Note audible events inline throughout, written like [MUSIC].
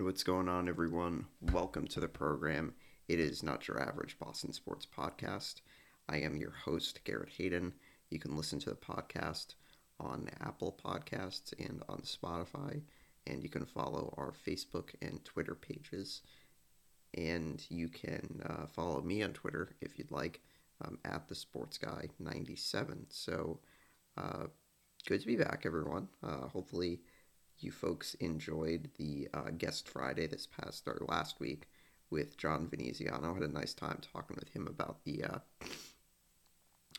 And what's going on, everyone? Welcome to the program. It is not your average Boston sports podcast. I am your host, Garrett Hayden. You can listen to the podcast on Apple Podcasts and on Spotify, and you can follow our Facebook and Twitter pages. And you can uh, follow me on Twitter if you'd like, um, at the Sports Guy 97. So, uh, good to be back, everyone. Uh, hopefully, you folks enjoyed the uh, guest Friday this past or last week with John Veneziano. I had a nice time talking with him about the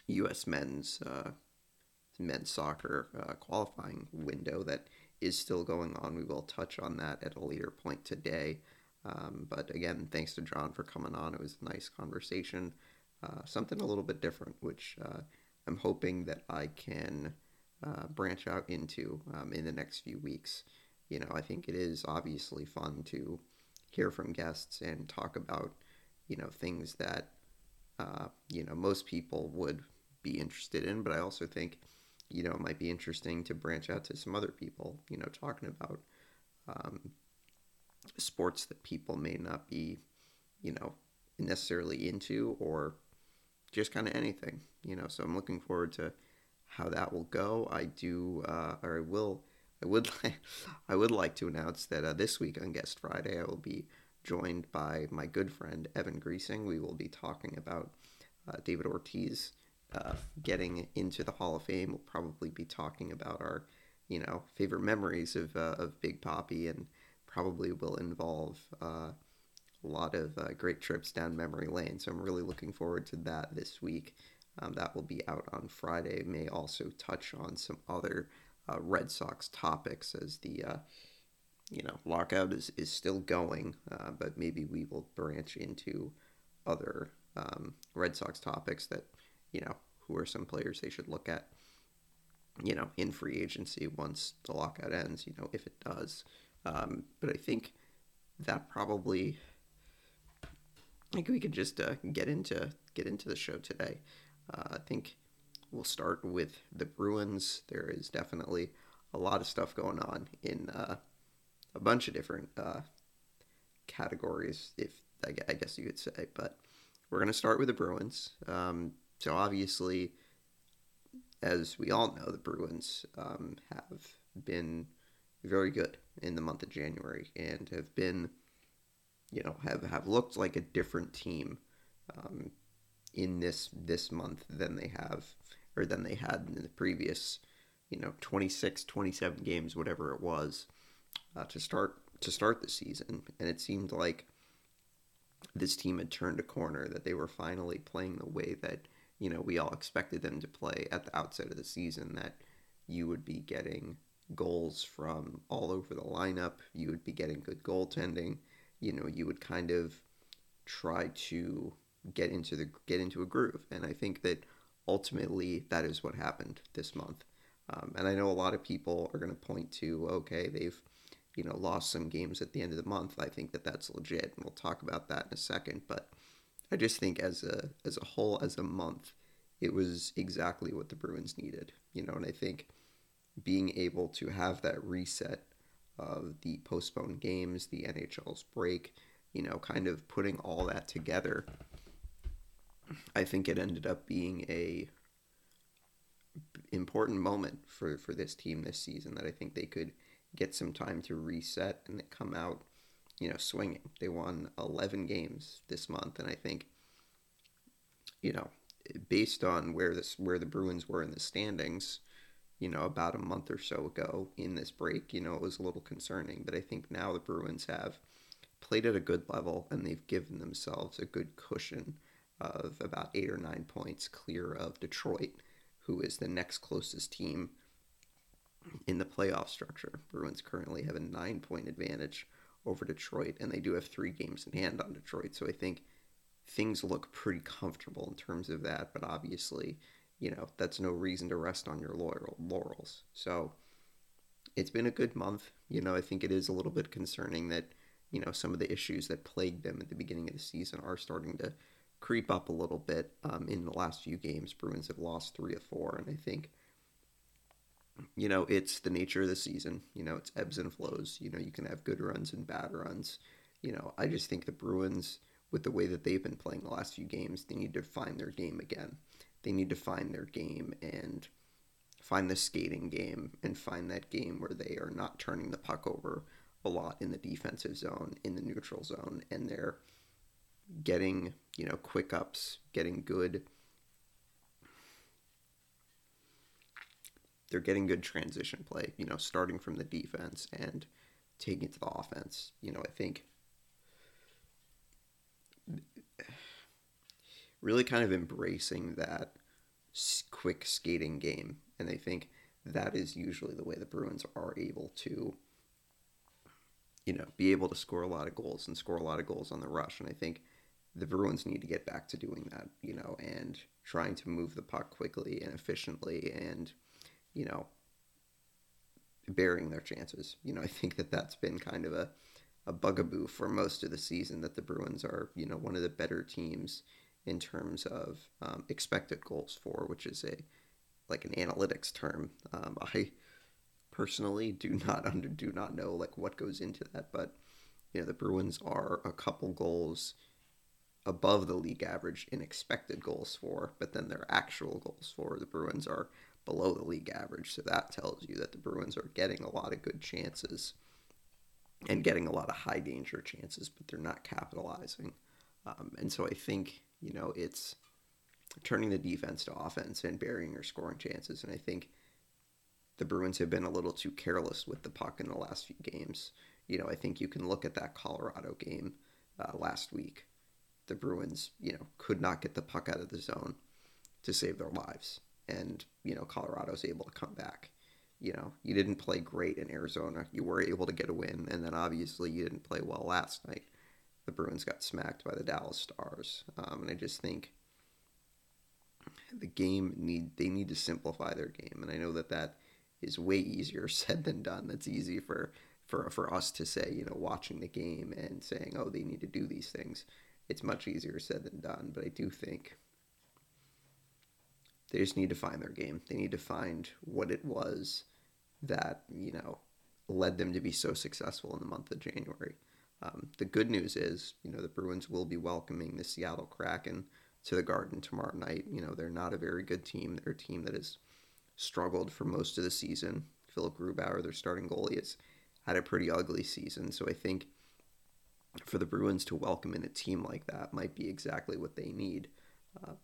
U.S. Uh, men's uh, men's soccer uh, qualifying window that is still going on. We will touch on that at a later point today. Um, but again, thanks to John for coming on. It was a nice conversation, uh, something a little bit different, which I'm hoping that I can uh, branch out into um, in the next few weeks. You know, I think it is obviously fun to hear from guests and talk about, you know, things that, uh, you know, most people would be interested in. But I also think, you know, it might be interesting to branch out to some other people, you know, talking about um, sports that people may not be, you know, necessarily into or just kind of anything, you know. So I'm looking forward to how that will go. I do, uh, or I will, I would, [LAUGHS] like, I would like to announce that uh, this week on Guest Friday, I will be joined by my good friend Evan Greasing. We will be talking about uh, David Ortiz uh, getting into the Hall of Fame. We'll probably be talking about our, you know, favorite memories of uh, of Big Papi, and probably will involve uh, a lot of great trips down memory lane. So I'm really looking forward to that this week. Um, that will be out on Friday. May also touch on some other uh, Red Sox topics as the uh, you know lockout is, is still going, uh, but maybe we will branch into other um, Red Sox topics that you know who are some players they should look at. You know, in free agency once the lockout ends. You know, if it does. Um, but I think that probably I think we could just uh, get into get into the show today. Uh, I think we'll start with the Bruins. There is definitely a lot of stuff going on in uh, a bunch of different uh, categories, if I guess you could say. But we're going to start with the Bruins. Um, so obviously, as we all know, the Bruins um, have been very good in the month of January and have been, you know, have, have looked like a different team um, in this this month than they have or than they had in the previous you know 26 27 games whatever it was uh, to start to start the season. And it seemed like this team had turned a corner that they were finally playing the way that you know we all expected them to play at the outset of the season that you would be getting goals from all over the lineup. You would be getting good goaltending. You know you would kind of try to get into the get into a groove. And I think that ultimately that is what happened this month. Um, and I know a lot of people are going to point to okay, they've you know lost some games at the end of the month. I think that that's legit, and we'll talk about that in a second. But I just think as a as a whole, as a month, it was exactly what the Bruins needed. You know, and I think being able to have that reset of the postponed games, the NHL's break, you know, kind of putting all that together I think it ended up being a important moment for, for this team this season that I think they could get some time to reset and come out, you know, swinging. They won 11 games this month, and I think, you know, based on where this where the Bruins were in the standings, you know, about a month or so ago in this break, you know, it was a little concerning. But I think now the Bruins have played at a good level and they've given themselves a good cushion of about eight or nine points clear of Detroit, who is the next closest team in the playoff structure. Bruins currently have a nine point advantage over Detroit, and they do have three games in hand on Detroit. So I think things look pretty comfortable in terms of that, but obviously, you know, that's no reason to rest on your laurels. So it's been a good month. You know, I think it is a little bit concerning that, you know, some of the issues that plagued them at the beginning of the season are starting to creep up a little bit um, in the last few games. Bruins have lost three of four, and I think you know, it's the nature of the season. You know, it's ebbs and flows. You know, you can have good runs and bad runs. You know, I just think the Bruins, with the way that they've been playing the last few games, they need to find their game again. They need to find their game and find the skating game and find that game where they are not turning the puck over a lot in the defensive zone, in the neutral zone, and they're getting, you know, quick ups, getting good they're getting good transition play, you know, starting from the defense and taking it to the offense. You know, I think really kind of embracing that quick skating game. And I think that is usually the way the Bruins are able to, you know, be able to score a lot of goals and score a lot of goals on the rush. And I think the Bruins need to get back to doing that, you know, and trying to move the puck quickly and efficiently and you know, burying their chances. You know, I think that that's been kind of a, a bugaboo for most of the season that the Bruins are, you know, one of the better teams in terms of um, expected goals for, which is a like an analytics term. Um, I personally do not under do not know like what goes into that, but you know the Bruins are a couple goals above the league average in expected goals for, but then their actual goals for the Bruins are below the league average. So that tells you that the Bruins are getting a lot of good chances and getting a lot of high danger chances, but they're not capitalizing. Um, and so I think, you know, it's turning the defense to offense and burying your scoring chances. And I think the Bruins have been a little too careless with the puck in the last few games. You know, I think you can look at that Colorado game uh, last week. The Bruins, you know, could not get the puck out of the zone to save their lives and you know Colorado's able to come back. You know, you didn't play great in Arizona. You were able to get a win, and then obviously you didn't play well last night. The Bruins got smacked by the Dallas Stars, um, and I just think the game need they need to simplify their game, and I know that that is way easier [LAUGHS] said than done. That's easy for for for us to say, you know, watching the game and saying, oh, they need to do these things. It's much easier said than done, but I do think they just need to find their game. They need to find what it was that, you know, led them to be so successful in the month of January. Um, the good news is, you know, the Bruins will be welcoming the Seattle Kraken to the Garden tomorrow night. You know, they're not a very good team. They're a team that has struggled for most of the season. Philipp Grubauer, their starting goalie, has had a pretty ugly season. So I think for the Bruins to welcome in a team like that might be exactly what they need. Um,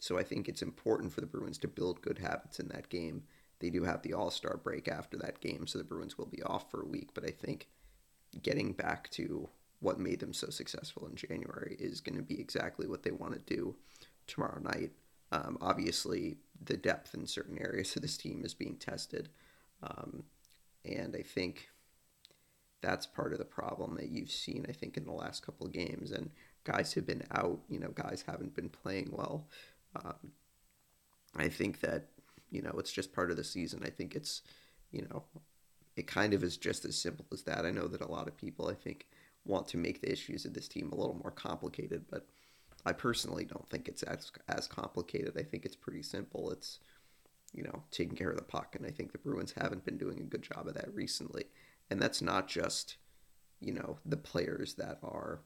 so I think it's important for the Bruins to build good habits in that game. They do have the All Star break after that game, so the Bruins will be off for a week. But I think getting back to what made them so successful in January is going to be exactly what they want to do tomorrow night. Um, obviously, the depth in certain areas of this team is being tested. Um, and I think that's part of the problem that you've seen, I think, in the last couple of games. And guys have been out, you know, guys haven't been playing well. Um, I think that you know it's just part of the season. I think it's you know it kind of is just as simple as that. I know that a lot of people I think want to make the issues of this team a little more complicated, but I personally don't think it's as as complicated. I think it's pretty simple. It's you know taking care of the puck, and I think the Bruins haven't been doing a good job of that recently. And that's not just you know the players that are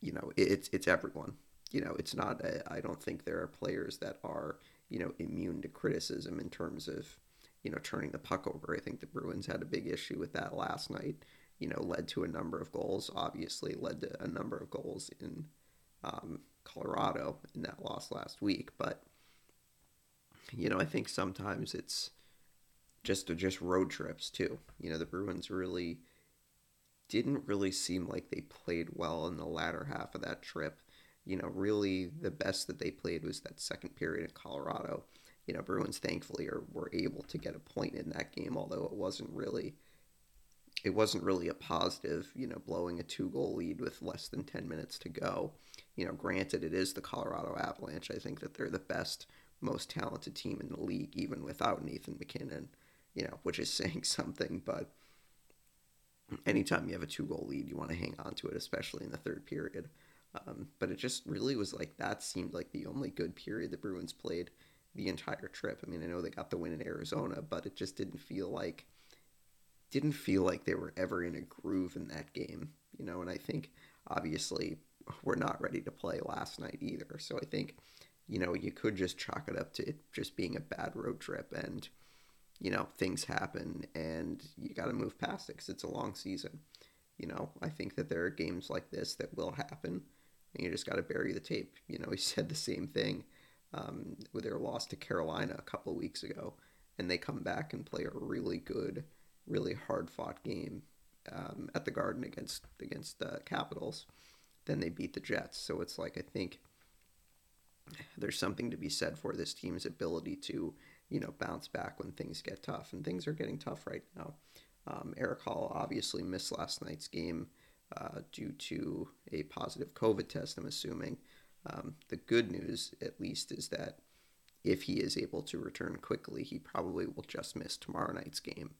you know it's it's everyone you know, it's not. I don't think there are players that are you know immune to criticism in terms of you know turning the puck over. I think the Bruins had a big issue with that last night. You know, led to a number of goals. Obviously, led to a number of goals in um, Colorado in that loss last week. But you know, I think sometimes it's just just road trips too. You know, the Bruins really didn't really seem like they played well in the latter half of that trip you know, really the best that they played was that second period in Colorado. You know, Bruins thankfully are, were able to get a point in that game, although it wasn't really it wasn't really a positive, you know, blowing a two goal lead with less than 10 minutes to go. You know, granted, it is the Colorado Avalanche. I think that they're the best, most talented team in the league, even without Nathan MacKinnon, you know, which is [LAUGHS] saying something. But anytime you have a two goal lead, you want to hang on to it, especially in the third period. Um, but it just really was like that seemed like the only good period the Bruins played the entire trip. I mean, I know they got the win in Arizona, but it just didn't feel like didn't feel like they were ever in a groove in that game, you know. And I think obviously we're not ready to play last night either. So I think you know you could just chalk it up to it just being a bad road trip and you know things happen and you got to move past it because it's a long season. You know, I think that there are games like this that will happen, and you just got to bury the tape. You know, [LAUGHS] he said the same thing um, with their loss to Carolina a couple of weeks ago, and they come back and play a really good, really hard fought game um, at the Garden against against the Capitals. Then they beat the Jets. So it's like I think there's something to be said for this team's ability to you know bounce back when things get tough, and things are getting tough right now. Um, Erik Haula obviously missed last night's game uh, due to a positive COVID test. I'm assuming. Um, the good news, at least, is that if he is able to return quickly, he probably will just miss tomorrow night's game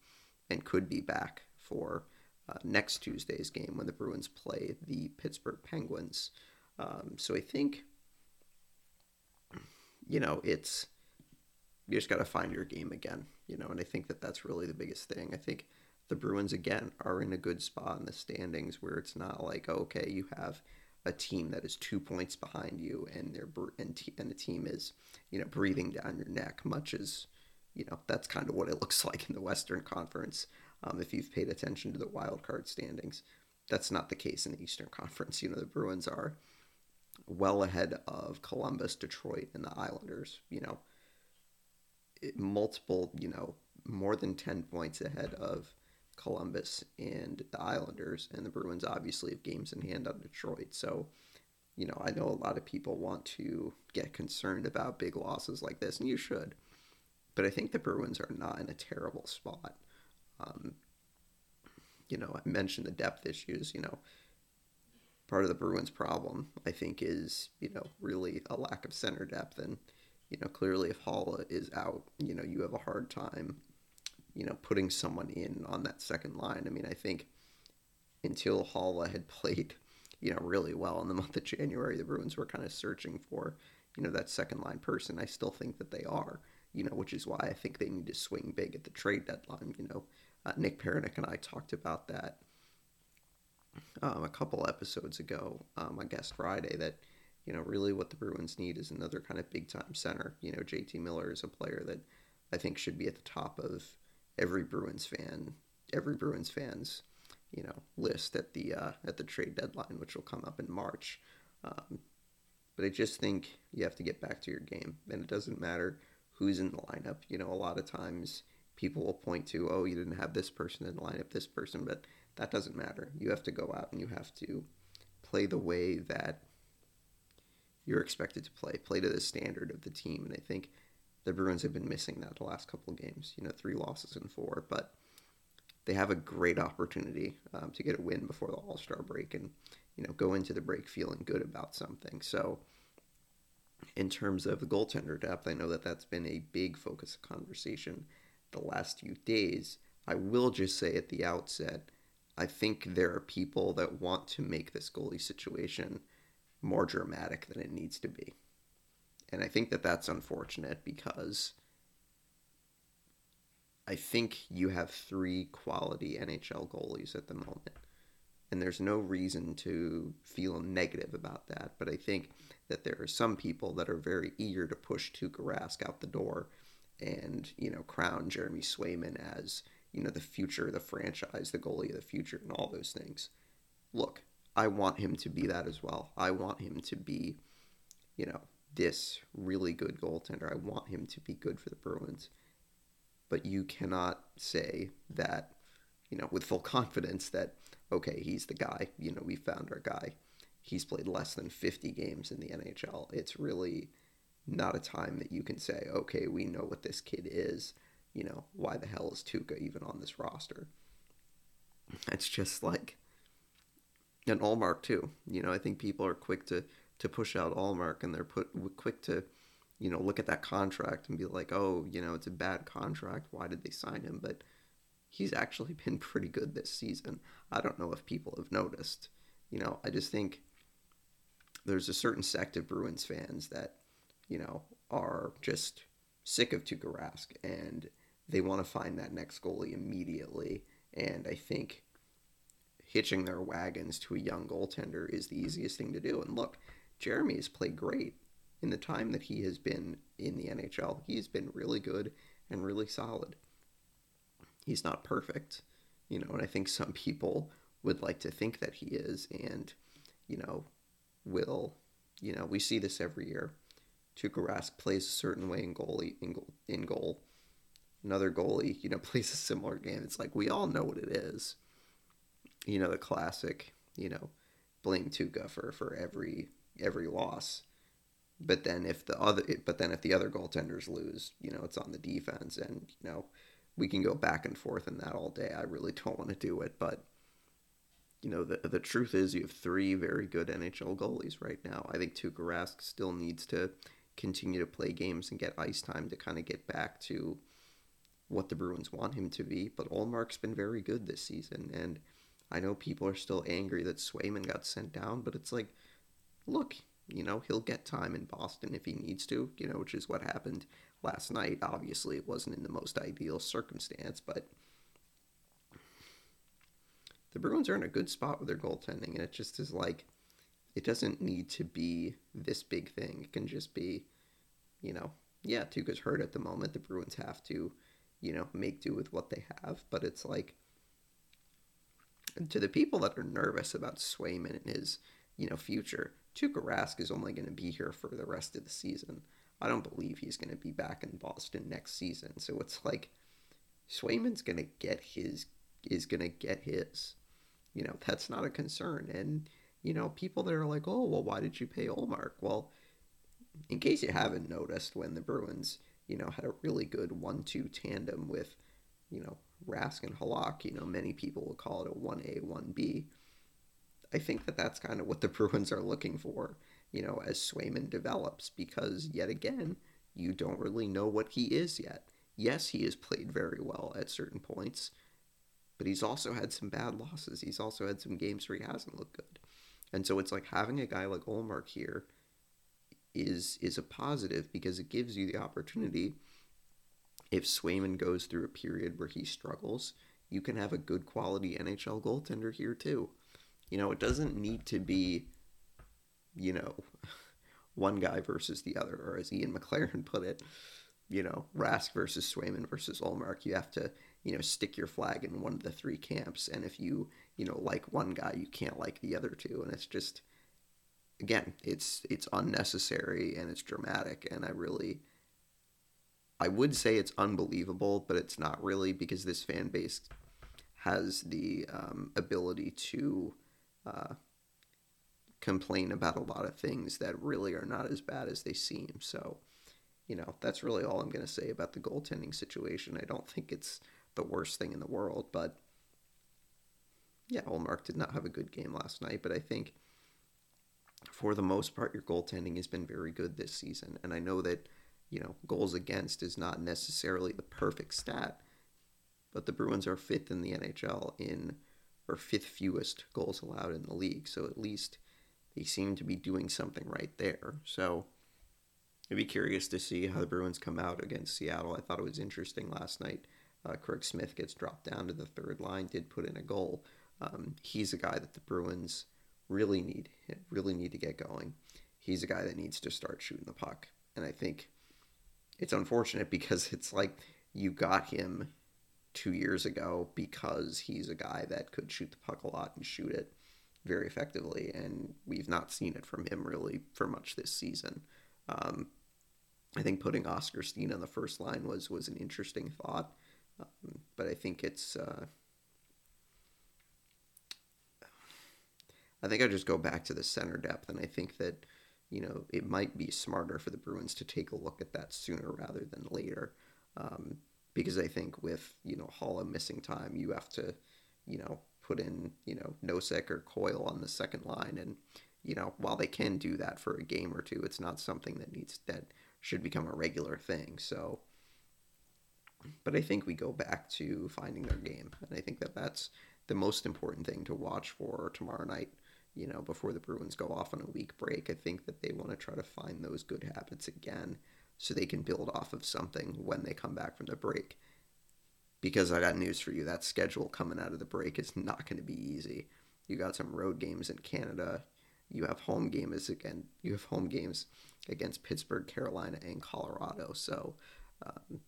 and could be back for uh, next Tuesday's game when the Bruins play the Pittsburgh Penguins. Um, so I think, you know, it's you just got to find your game again, you know, and I think that that's really the biggest thing. I think the Bruins again are in a good spot in the standings where it's not like okay, you have a team that is two points behind you and they're and, t- and the team is you know breathing down your neck much as you know that's kind of what it [LAUGHS] looks like in the western conference um, if you've paid attention to the wild card standings that's not the case in the eastern conference you know the bruins are well ahead of columbus detroit and the islanders you know multiple you know more than 10 points ahead of Columbus and the Islanders, and the Bruins obviously have games in hand on Detroit. So, you know, I know a lot of people want to get concerned about big losses like this, and you should. But I think the Bruins are not in a terrible spot. Um, you know, I mentioned the depth issues. You know, part of the Bruins' problem, I think, is you know really a lack of center depth, and you know clearly if Haula is out, you know you have a hard time you know, putting someone in on that second line. I mean, I think until Haula had played, you know, really well in the [LAUGHS] month of January, the Bruins were kind of searching for, you know, that second line person. I still think that they are, you know, which is why I think they need to swing big at the trade deadline. You know, uh, Nick Perinick and I talked about that um, a couple episodes ago, um, I guess Friday, that, you know, really what the Bruins need is another kind of big time center. You know, JT Miller is a player that I think should be at the top of every Bruins fan, every Bruins fans, you know, list at the uh, at the trade deadline, which will come up in March. Um, but I just think you have to get back to your game, and it doesn't matter who's in the lineup. You know, a lot of times people will point to, oh, you didn't have this person in the lineup, this person, but that doesn't matter. You have to go out and you have to play the way that you're expected to play, play to the standard of the team. And I think the Bruins have been missing that the last couple of games. You know, three losses in four, but they have a great opportunity um, to get a win before the All Star break and you know go into the break feeling good about something. So, in terms of the goaltender depth, I know that that's been a big focus of conversation the last few days. I will just say at the outset, I think there are people that want to make this goalie situation more dramatic than it needs to be. And I think that that's unfortunate because I think you have three quality NHL goalies at the moment. And there's no reason to feel negative about that. But I think that there are some people that are very eager to push Tuukka Rask out the door and, you know, crown Jeremy Swayman as, you know, the future of the franchise, the goalie of the future, and all those things. Look, I want him to be that as well. I want him to be, you know, this really good goaltender. I want him to be good for the Bruins. But you cannot say that, you know, with full [LAUGHS] confidence that, okay, he's the guy. You know, we found our guy. He's played less than 50 games in the NHL. It's really not a time that you can say, okay, we know what this kid is. You know, why the hell is Tuukka even on this roster? It's just like, and Ullmark too. You know, I think people are quick to to push out Ullmark, and they're put quick to, you know, look at that contract and be like, oh, you know, it's a bad contract. Why did they sign him? But he's actually [LAUGHS] been pretty good this season. I don't know if people have noticed. You know, I just think there's a certain sect of Bruins fans that, you know, are just sick of Tuukka Rask, and they want to find that next goalie immediately. And I think hitching their wagons to a young goaltender is the easiest thing to do. And look, Jeremy has played great in the time that he has been in the NHL. He's been really good and really solid. He's not perfect, you know, and I think some people would like to think that he is, and you know, will, you know, we see this every year. Tuukka Rask plays a certain way in goalie in goal, in goal. Another goalie, you know, [LAUGHS] plays a similar game. It's like we all know what it is. You know, the classic, you know, blame Tuukka for for every every loss. But then if the other but then if the other goaltenders lose, you know, it's on the defense and you know, we can go back and forth in that all day. I really [LAUGHS] don't want to do it, but you know, the the truth is you have three very good NHL goalies right now. I think Tuukka Rask still needs to continue to play games and get ice time to kind of get back to what the Bruins want him to be. But Ullmark's been very good this season, and I know people are still angry that Swayman got sent down, but it's like, look, you know, he'll get time in Boston if he needs to, you know, which is what happened last night. Obviously, it wasn't in the most ideal circumstance, but the Bruins are in a good spot with their goaltending, and it just is like it doesn't need to be this big thing. It can just be, you know, yeah, Tuukka's hurt at the moment. The Bruins have to, you know, make do with what they have. But it's like to the people that are nervous about Swayman and his, you know, future, Tuukka Rask is only going to be here for the rest of the season. I don't believe he's going to be back in Boston next season. So it's like Swayman's going to get his is going to get his. You know, that's not a concern. And you know, people that are like, oh, well, why did you pay Ullmark? Well, in case you haven't noticed, when the Bruins, you know, had a really good one-two tandem with, you know, Rask and Halak, you know, many people would call it a 1A, 1B. I think that that's kind of what the [LAUGHS] Bruins are looking for, you know, as Swayman develops, because yet again, you don't really know what he is yet. Yes, he has played very well at certain points, but he's also had some bad losses. He's also had some games where he hasn't looked good. And so it's like having a guy like Ullmark here is is a positive because it gives you the opportunity if Swayman goes through a period where he struggles, you can have a good quality NHL goaltender here too. You know, it doesn't need to be, you know, [LAUGHS] one guy versus the other, or as Ian McLaren put it, you know, Rask versus Swayman versus Ullmark. You have to, you know, stick your flag in one of the three camps. And if you you know like one guy you can't like the other two. And it's just again it's it's unnecessary and it's dramatic. And i really i would say it's unbelievable but it's not really because this fan base has the um, ability to uh, complain about a lot of things that really are not as bad as they seem. So you know that's really all i'm going to say about the goaltending situation. I don't think it's the worst thing in the world but yeah, Ullmark did not have a good game last night, but I think for the most part, your goaltending has been very good this season. And I know that, you know, goals against is not necessarily the perfect stat, but the Bruins are fifth in the NHL in, or fifth fewest goals allowed in the league. So at least they seem to be doing something right there. So I'd be curious to see how the Bruins come out against Seattle. I thought it was interesting last night. Uh, Smith gets dropped down to the third line, did put in a goal. Um, he's a guy that the Bruins really need really need to get going. He's a guy that needs to start shooting the puck, and I think it's unfortunate [LAUGHS] because it's like you got him two years ago because he's a guy that could shoot the puck a lot and shoot it very effectively, and we've not seen it from him really for much this season. Um, I think putting Oskar Steen on the first line was was an interesting thought, um, but I think it's uh, I think I just go back to the center depth, and I think that you know it might be smarter for the Bruins to take a look at that sooner rather than later, um, because I think with you know Haula missing time, you have to you know put in you know Nosek or Coil on the second line, and you know while they can do that for a game or two, it's not something that needs that should become a regular thing. So. But I think we go back to finding their game, and I think that that's the most important thing to watch for tomorrow night you know, before the Bruins go off on a week break. I think that they want to try to find those good habits again so they can build off of something when they come back from the break. Because I got news for you that schedule coming out of the break is not going to be easy. You got some road games in Canada. You have home games again. You have home games against Pittsburgh, Carolina, and Colorado. So um,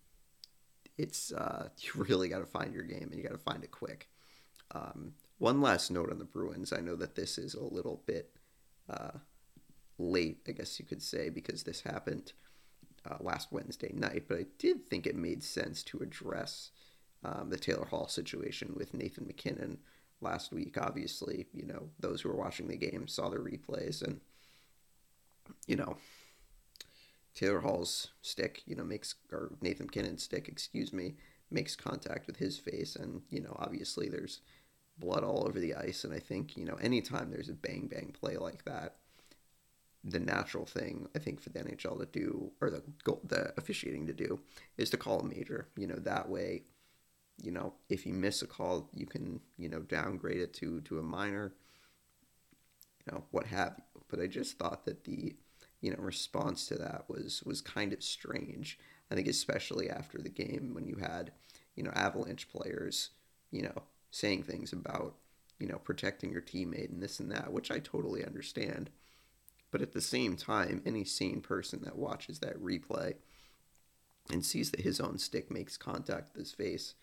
it's uh, [LAUGHS] you really got to find your game and you got to find it quick. Um, one last note on the Bruins. I know that this is a little bit uh, late, I guess you could say, because this happened uh, last Wednesday night, but I did think it made sense to address um, the Taylor Hall situation with Nathan MacKinnon last week. Obviously, you know, those who were watching the game saw the replays and, you know, Taylor Hall's stick, you know, makes, or Nathan MacKinnon's stick, excuse me, makes contact with his face. And, you know, obviously there's blood all over the ice. And I think, you know, anytime there's a bang bang play like that, the natural thing I think for the NHL to do, or the the officiating to do, is to call a major. You know, that way you know, if you miss a call, you can, you know, downgrade it to to a minor, you know, what have you. But I just thought that the, you know, response to that was was kind of strange. I think especially after the game when you had, you know, Avalanche players, you know, saying things about, you know, protecting your teammate and this and that, which I totally understand. But at the same time, any sane person that watches that replay and sees that his own stick makes contact with his face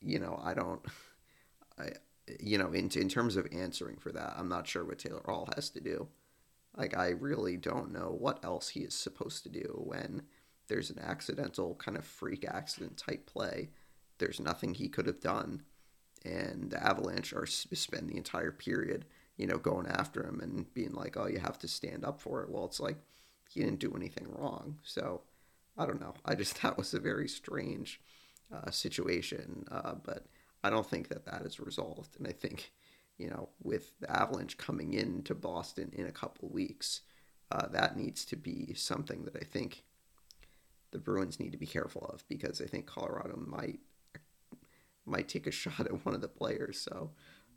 you know, I don't, I, you know, in in terms of answering for that, I'm not sure what Taylor Hall has to do. Like, I really don't know what else he is supposed to do when there's an accidental kind of freak accident type play. There's nothing he could have done, and the Avalanche are spend the entire period, you know, going after him and being like, "Oh, you have to stand up for it." Well, it's like he didn't do anything wrong, so I don't know. I just [LAUGHS] that was a very strange uh, situation, uh, but I don't think that that is resolved. And I think, you know, with the Avalanche coming into Boston in a couple weeks, uh, that needs to be something that I think the Bruins need to be careful of because I think Colorado might might take a [LAUGHS] shot at one of the players. So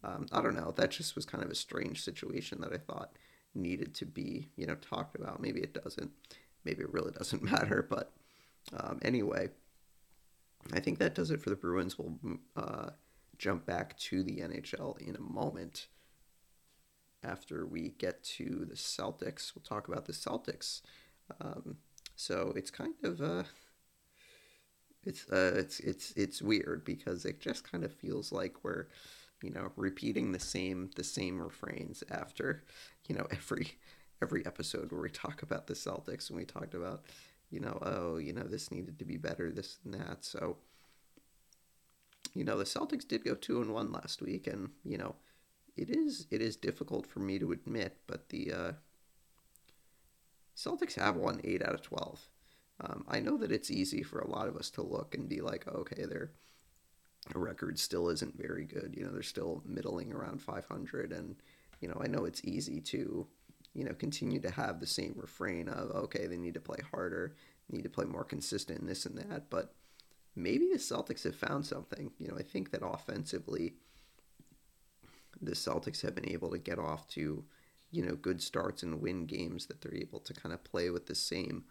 um, I don't know. That just was kind of a strange situation that I thought needed to be you know talked about. Maybe it doesn't. Maybe it really [LAUGHS] doesn't matter. But um, anyway, I think that does it for the Bruins. We'll uh, jump back to the NHL in a moment. After we get to the Celtics, we'll talk about the Celtics. Um, so it's kind of uh, it's uh, it's it's it's weird because it just kind of feels like we're you know repeating the same the same refrains after you know [LAUGHS] every every episode where we talk about the Celtics and we talked about you know, oh, you know, this needed to be better, this and that. So, you know, the Celtics did go two and one last week, and you know, it is it is difficult for me to admit, but the uh, Celtics have won eight out of twelve. Um, I know that it's easy for a lot of us to look and be like, okay, their record still isn't very good. You know, they're still middling around 500, and you know, I know it's easy to you know, continue to have the same refrain of, okay, they need to play harder, need to play more consistent, and this and that. But maybe the Celtics have found something. You know, I think that offensively, the Celtics have been able to get off to, you know, good starts and win games that they're able to kind of play with the same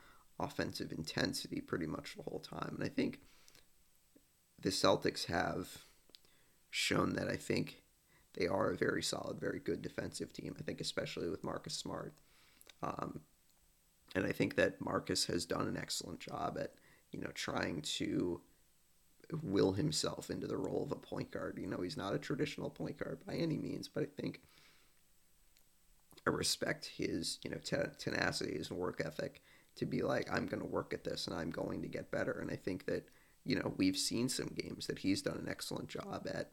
offensive intensity pretty much the whole time. And I think the Celtics have shown that I think they are a very solid, very good defensive team. I think, especially with Marcus Smart. Um, and I think that Marcus has done an excellent job at, you know, trying to will himself into the role of a point guard. You know, he's not a traditional point guard by any means, but I think I respect his, you know, tenacity, his work ethic to be like, I'm going to work at this and I'm going to get better. And I think that, you know, we've seen some games that he's done an excellent job at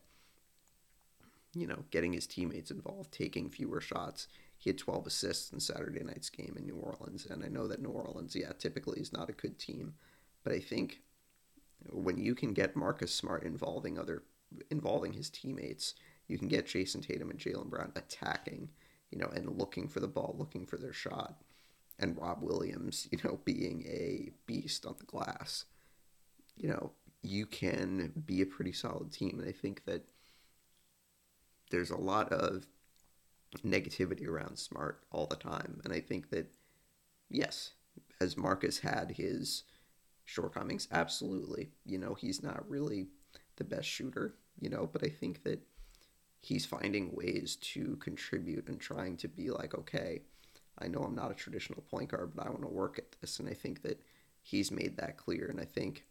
you know, getting his teammates involved, taking fewer shots. He had 12 assists in Saturday night's game in New Orleans. And I know that New Orleans, yeah, typically is not a good team. But I think when you can get Marcus Smart involving other involving his teammates, you can get Jayson Tatum and Jaylen Brown attacking, you know, and looking for the ball, looking for their shot. And Rob Williams, you know, being a beast on the glass. You know, you can be a pretty solid team. And I think that there's a lot of negativity around smart all the time and i think that yes has Marcus had his shortcomings? Absolutely. You know, he's not really the best shooter, you know, but I think that he's finding ways to contribute and trying to be like, okay, I know I'm not a traditional point guard, but I want to work at this. And I think that he's made that clear. And I think,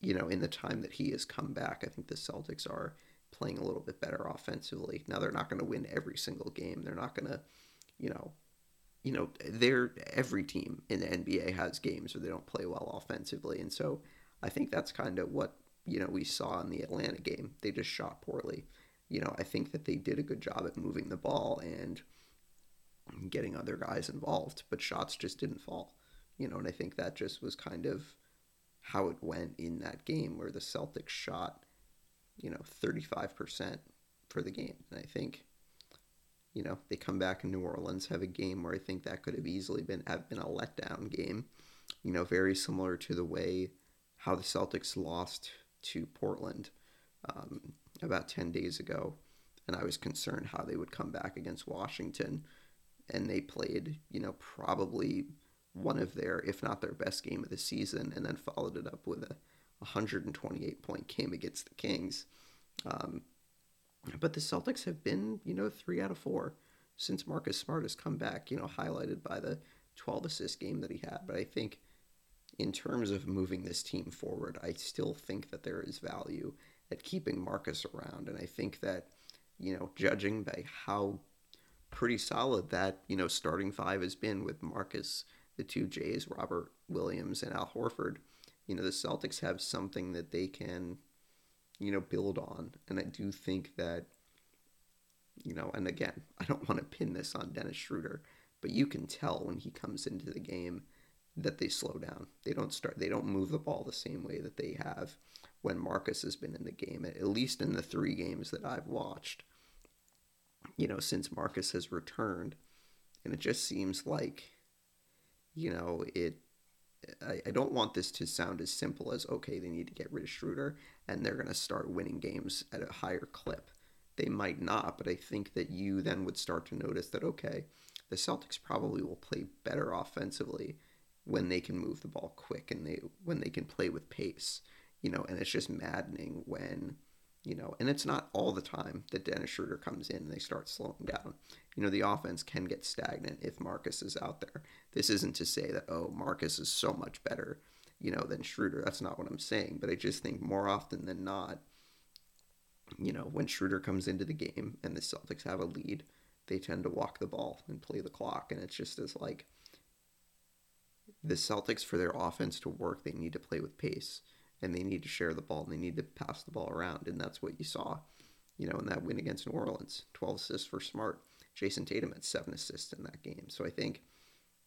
you know, in the time that he has come back, I think the Celtics are playing a little bit better offensively. Now they're not going to win every single game. They're not going to, you know, you know, they're every team in the NBA has games where they don't play well offensively. And so I think that's kind of what, you know, we saw in the Atlanta game. They just shot poorly. You know, I think that they did a good job at moving the ball and getting other guys involved, but shots just didn't fall. You know, and I think that just was kind of how it went in that game where the Celtics shot, you know, 35% for the game. And I think, you know, they come back in New Orleans, have a game where I think that could have easily been have been a letdown game. You know, very similar to the way how the Celtics lost to Portland um, about 10 days ago. And I was concerned how they would come back against Washington and they played, you know, probably one of their, if not their best game of the season, and then followed it up with a 128 point game against the Kings. Um, but the Celtics have been, you know, three out of four since Marcus Smart has come back, you know, highlighted by the 12 assist game that he had. But I think in terms of moving this team forward, I still think that there is value at keeping Marcus around. And I think that, you know, judging by how pretty solid that you know starting five has been with Marcus, the two Jays, Robert Williams, and Al Horford. You know the Celtics have something that they can, you know, build on, and I do think that, you know, and again, [LAUGHS] I don't want to pin this on Dennis Schroeder, but you can tell when he comes into the game that they slow down. They don't start. They don't move the ball the same way that they have when Marcus has been in the game. At least in the three games that I've watched you know, since Marcus has returned. And it just seems like, you know, it. I, I don't want this to sound as simple as okay, they need to get rid of Schroeder and they're going to start winning games at a higher clip. They might not, but I think that you then would start to notice that okay, the Celtics probably will play better offensively when they can move the ball quick and they when they can play with pace, you know. And it's just maddening when you know, and it's not all the time that Dennis Schroeder comes in and they start slowing down. You know, the offense can get stagnant if Marcus is out there. This isn't to say that, oh, Marcus is so much better, you know, than Schroeder. That's not what I'm saying. But I just think more often than not, you know, when Schroeder comes into the game and the Celtics have a lead, they tend to walk the ball and play the clock. And it's just as like the Celtics, for their offense to work, they need to play with pace and they need to share the ball and they need to pass the ball around. And that's what you saw, you know, in that win against New Orleans. 12 assists for Smart. Jayson Tatum had seven assists in that game. So I think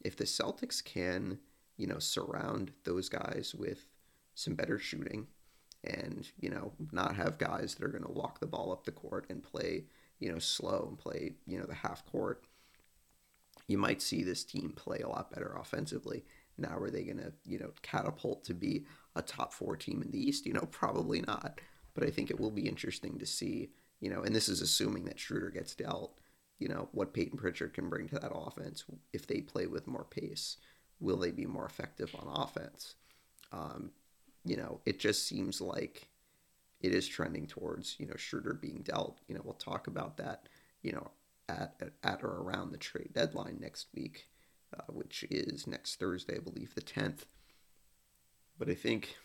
if the Celtics can, you know, surround those guys with some better shooting and, you know, not have guys that are going to walk the ball up the court and play, you know, slow and play, you know, the half court, you might see this team play a lot better offensively. Now, are they going to, you know, catapult to be a top four team in the East? You know, probably not. But I think it will be interesting to see, you know, and this is assuming that Schroeder gets dealt, you know, what Payton Pritchard can bring to that offense if they play with more pace. Will they be more effective on offense? Um, you know, it just seems like it is trending towards, you know, Schroeder being dealt. You know, we'll talk about that, you know, at, at or around the trade deadline next week, uh, which is next Thursday, I believe, the 10th. But I think,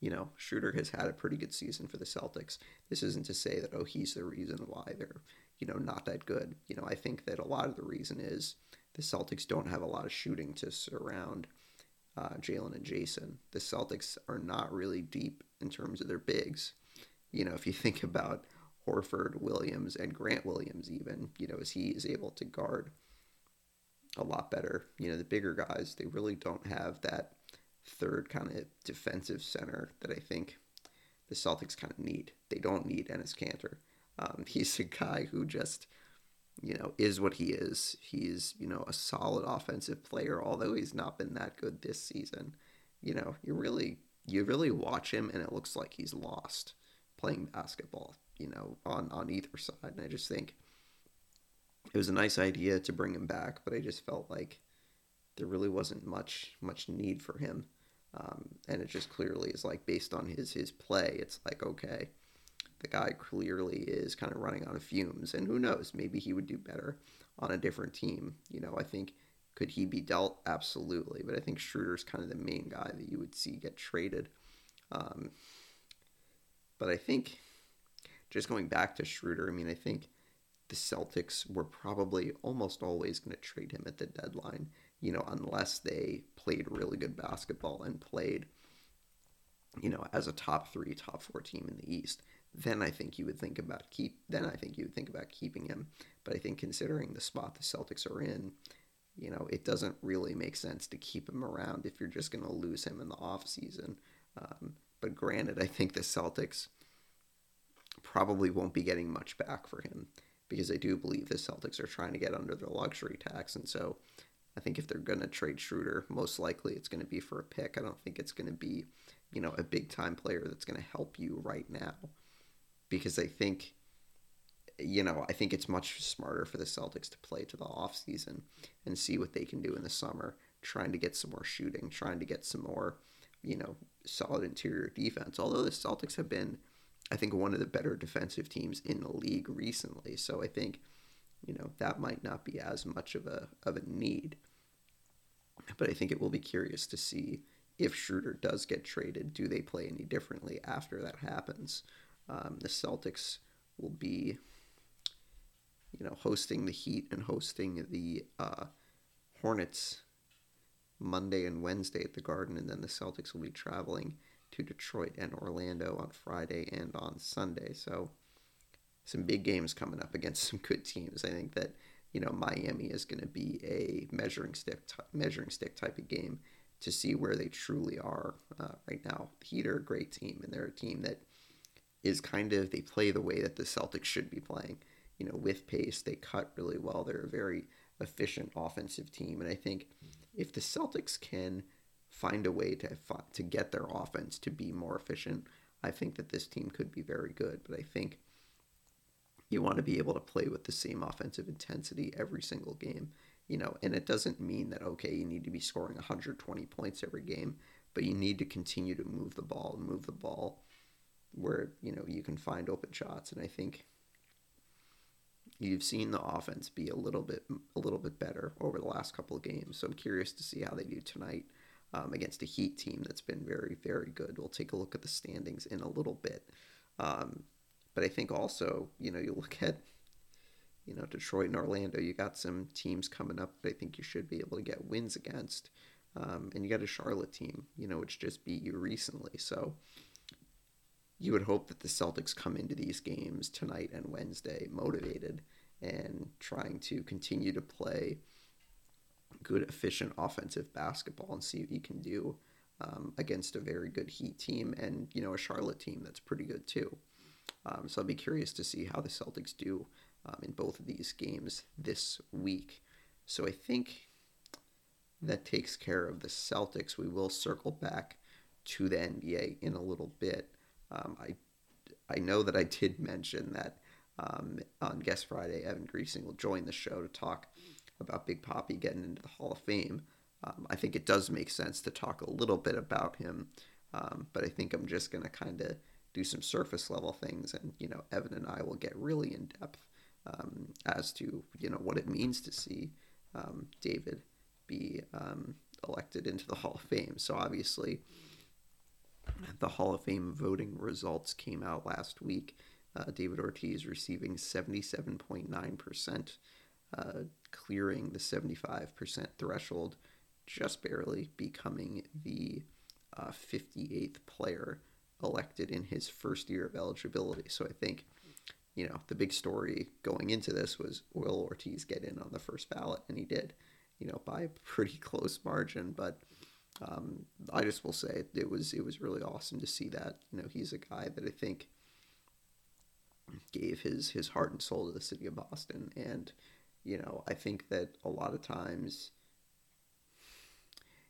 you know, Schroeder has had a pretty good season for the Celtics. This isn't to say that, oh, he's the reason why they're, you know, not that good. You know, I think that a lot of the reason is the Celtics don't have a lot of shooting to surround uh, Jaylen and Jayson. The Celtics are not really deep in terms of their bigs. You know, if you [LAUGHS] think about Horford, Williams, and Grant Williams, even, you know, as he is able to guard a lot better. You know, the bigger guys, they really don't have that third kind of defensive center that I think the Celtics kind of need. They don't need Enes Kanter. Um, [LAUGHS] he's a guy who just, you know, is what he is. He's, you know, a solid offensive player, although he's not been that good this season. You know, you really, you really watch him and it looks like he's lost playing basketball, you know, on, on either side. And I just think it was a nice idea to bring him back, but I just felt like there really wasn't much much need for him. Um, and it just clearly is like based on his his play, it's like okay, the guy clearly is kind of running on fumes, and who knows, maybe he would do better on a different team. You know, I think could he be dealt? Absolutely, but I think Schroeder's kind of the main guy that you would see get traded. Um, but I think just going back to Schroeder, I mean, I think the Celtics were probably almost always going to trade him at the deadline, you know, unless they played really good basketball and played, you know, as a top three, top four team in the East. Then I think you would think about keep. Then I think you would think about keeping him. But I think considering the spot the Celtics are in, you know, it doesn't really make sense to keep him around if you're just going to lose him in the off season. Um, but granted, I think the Celtics probably won't be getting much back for him because I do believe the Celtics are trying to get under their luxury tax. And so I think if they're going to trade Schroeder, most likely it's going to be for a pick. I don't think it's going to be, you know, a big time player that's going to help you right now because I think, you know, I think it's much smarter for the Celtics to play to the offseason and see what they can do in the summer, trying to get some more shooting, trying to get some more, you know, solid interior defense. Although the Celtics have been I think one of the better defensive teams in the league recently. So I think, you know, that might not be as much of a of a need. But I think it will be curious to see if Schroeder does get traded. Do they play any differently after that happens? Um, the Celtics will be, you know, hosting the Heat and hosting the uh, Hornets Monday and Wednesday at the Garden, and then the Celtics will be traveling to Detroit and Orlando on Friday and on Sunday. So some big games coming up against [LAUGHS] some good teams. I think that you know Miami is going to be a measuring stick t- measuring stick type of game to see where they truly are uh, right now. The Heat are a great team, and they're a team that is kind of they play the way that the Celtics should be playing. You know, with pace, they cut really well. They're a very efficient offensive team, and I think if the Celtics can find a way to to get their offense to be more efficient, I think that this team could be very good. But I think you want to be able to play with the same offensive intensity every single game, you know. And it doesn't mean that okay, you need to be scoring 120 points every game, but you need to continue to move the ball and move the ball where you know you can find open shots. And I think you've seen the offense be a little bit a little bit better over the last couple of games. So I'm curious to see how they do tonight um, against a Heat team that's been very, very good. We'll take a look at the standings in a little bit. Um, but I think also, you know, you look at, you know, Detroit and Orlando, you got some teams coming up that I think you should be able to get wins against. Um, and you got a Charlotte team, you know, which just beat you recently. So you would hope that the Celtics come into these games tonight and Wednesday motivated and trying to continue to play good, efficient offensive basketball and see what you can do um, against a very good Heat team and you know a Charlotte team that's pretty good too. Um, so I'll be curious to see how the Celtics do um, in both of these games this week. So I think that takes care of the Celtics. We will circle back to the NBA in a little bit. Um, I I know that I did [LAUGHS] mention that um, on Guest Friday, Evan Griesing will join the show to talk about Big Poppy getting into the Hall of Fame. Um, I think it does make sense to talk a little bit about him, um, but I think I'm just going to kind of do some surface level things, and you know, Evan and I will get really in depth um, as to you know what it means to see um, David be um, elected into the Hall of Fame. So obviously, the Hall of Fame voting results came out last week. Uh, David Ortiz receiving 77.9 percent uh, clearing the 75% threshold, just barely becoming the uh, 58th player elected in his first year of eligibility. So I think, you know, the big story going into this was will Ortiz get in on the first ballot? And he did, you know, by a pretty [LAUGHS] close margin. But um, I just will say it was it was really awesome to see that. You know, he's a guy that I think gave his his heart and soul to the city of Boston and you know, I think that a lot of times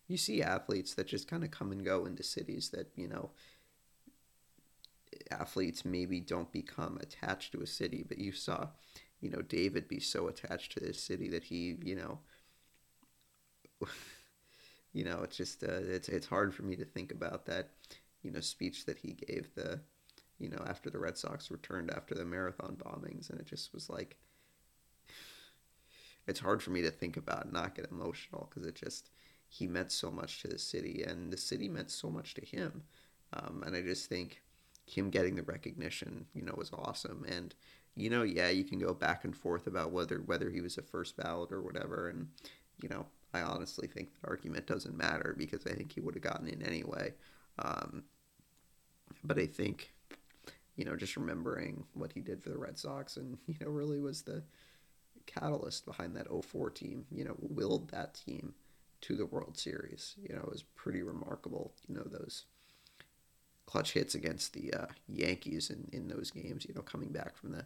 you see athletes that just kind of come and go into cities that, you know, athletes maybe don't become attached to a city, but you saw, you know, David be so attached to this city that he, you know, [LAUGHS] you know, it's just uh, it's it's hard for me to think about that, you know, speech that he gave the, you know, after the Red Sox returned after the marathon bombings, and it just was like, it's hard for me to think about not get emotional because it just he meant so much to the city, and the city meant so much to him, um, and I just think him getting the recognition, you know, was awesome, and you know, yeah, you can go back and forth about whether whether he was a first ballot or whatever, and you know, I honestly think that argument doesn't matter because I think he would have gotten in anyway. Um, but I think, you know, just remembering what he did for the Red Sox and, [LAUGHS] you know, really was the catalyst behind that 04 team, you know, willed that team to the World Series. You know, it was pretty remarkable, you know, those clutch hits against the uh, Yankees in, in those games, you know, coming back from the,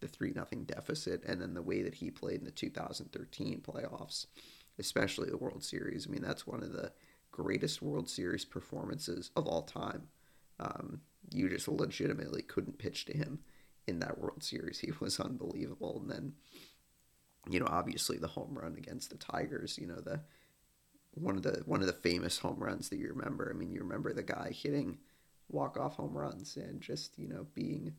the 3 nothing deficit and then the way that he played in the 2013 playoffs especially the World Series. I mean, that's one of the greatest World Series performances of all time. Um, you just legitimately couldn't pitch to him in that World Series. He was unbelievable. And then, you know, obviously the home run against the Tigers. You know, the one of the one of the famous home runs that you remember. I mean, you remember the guy hitting walk off home runs and just you know being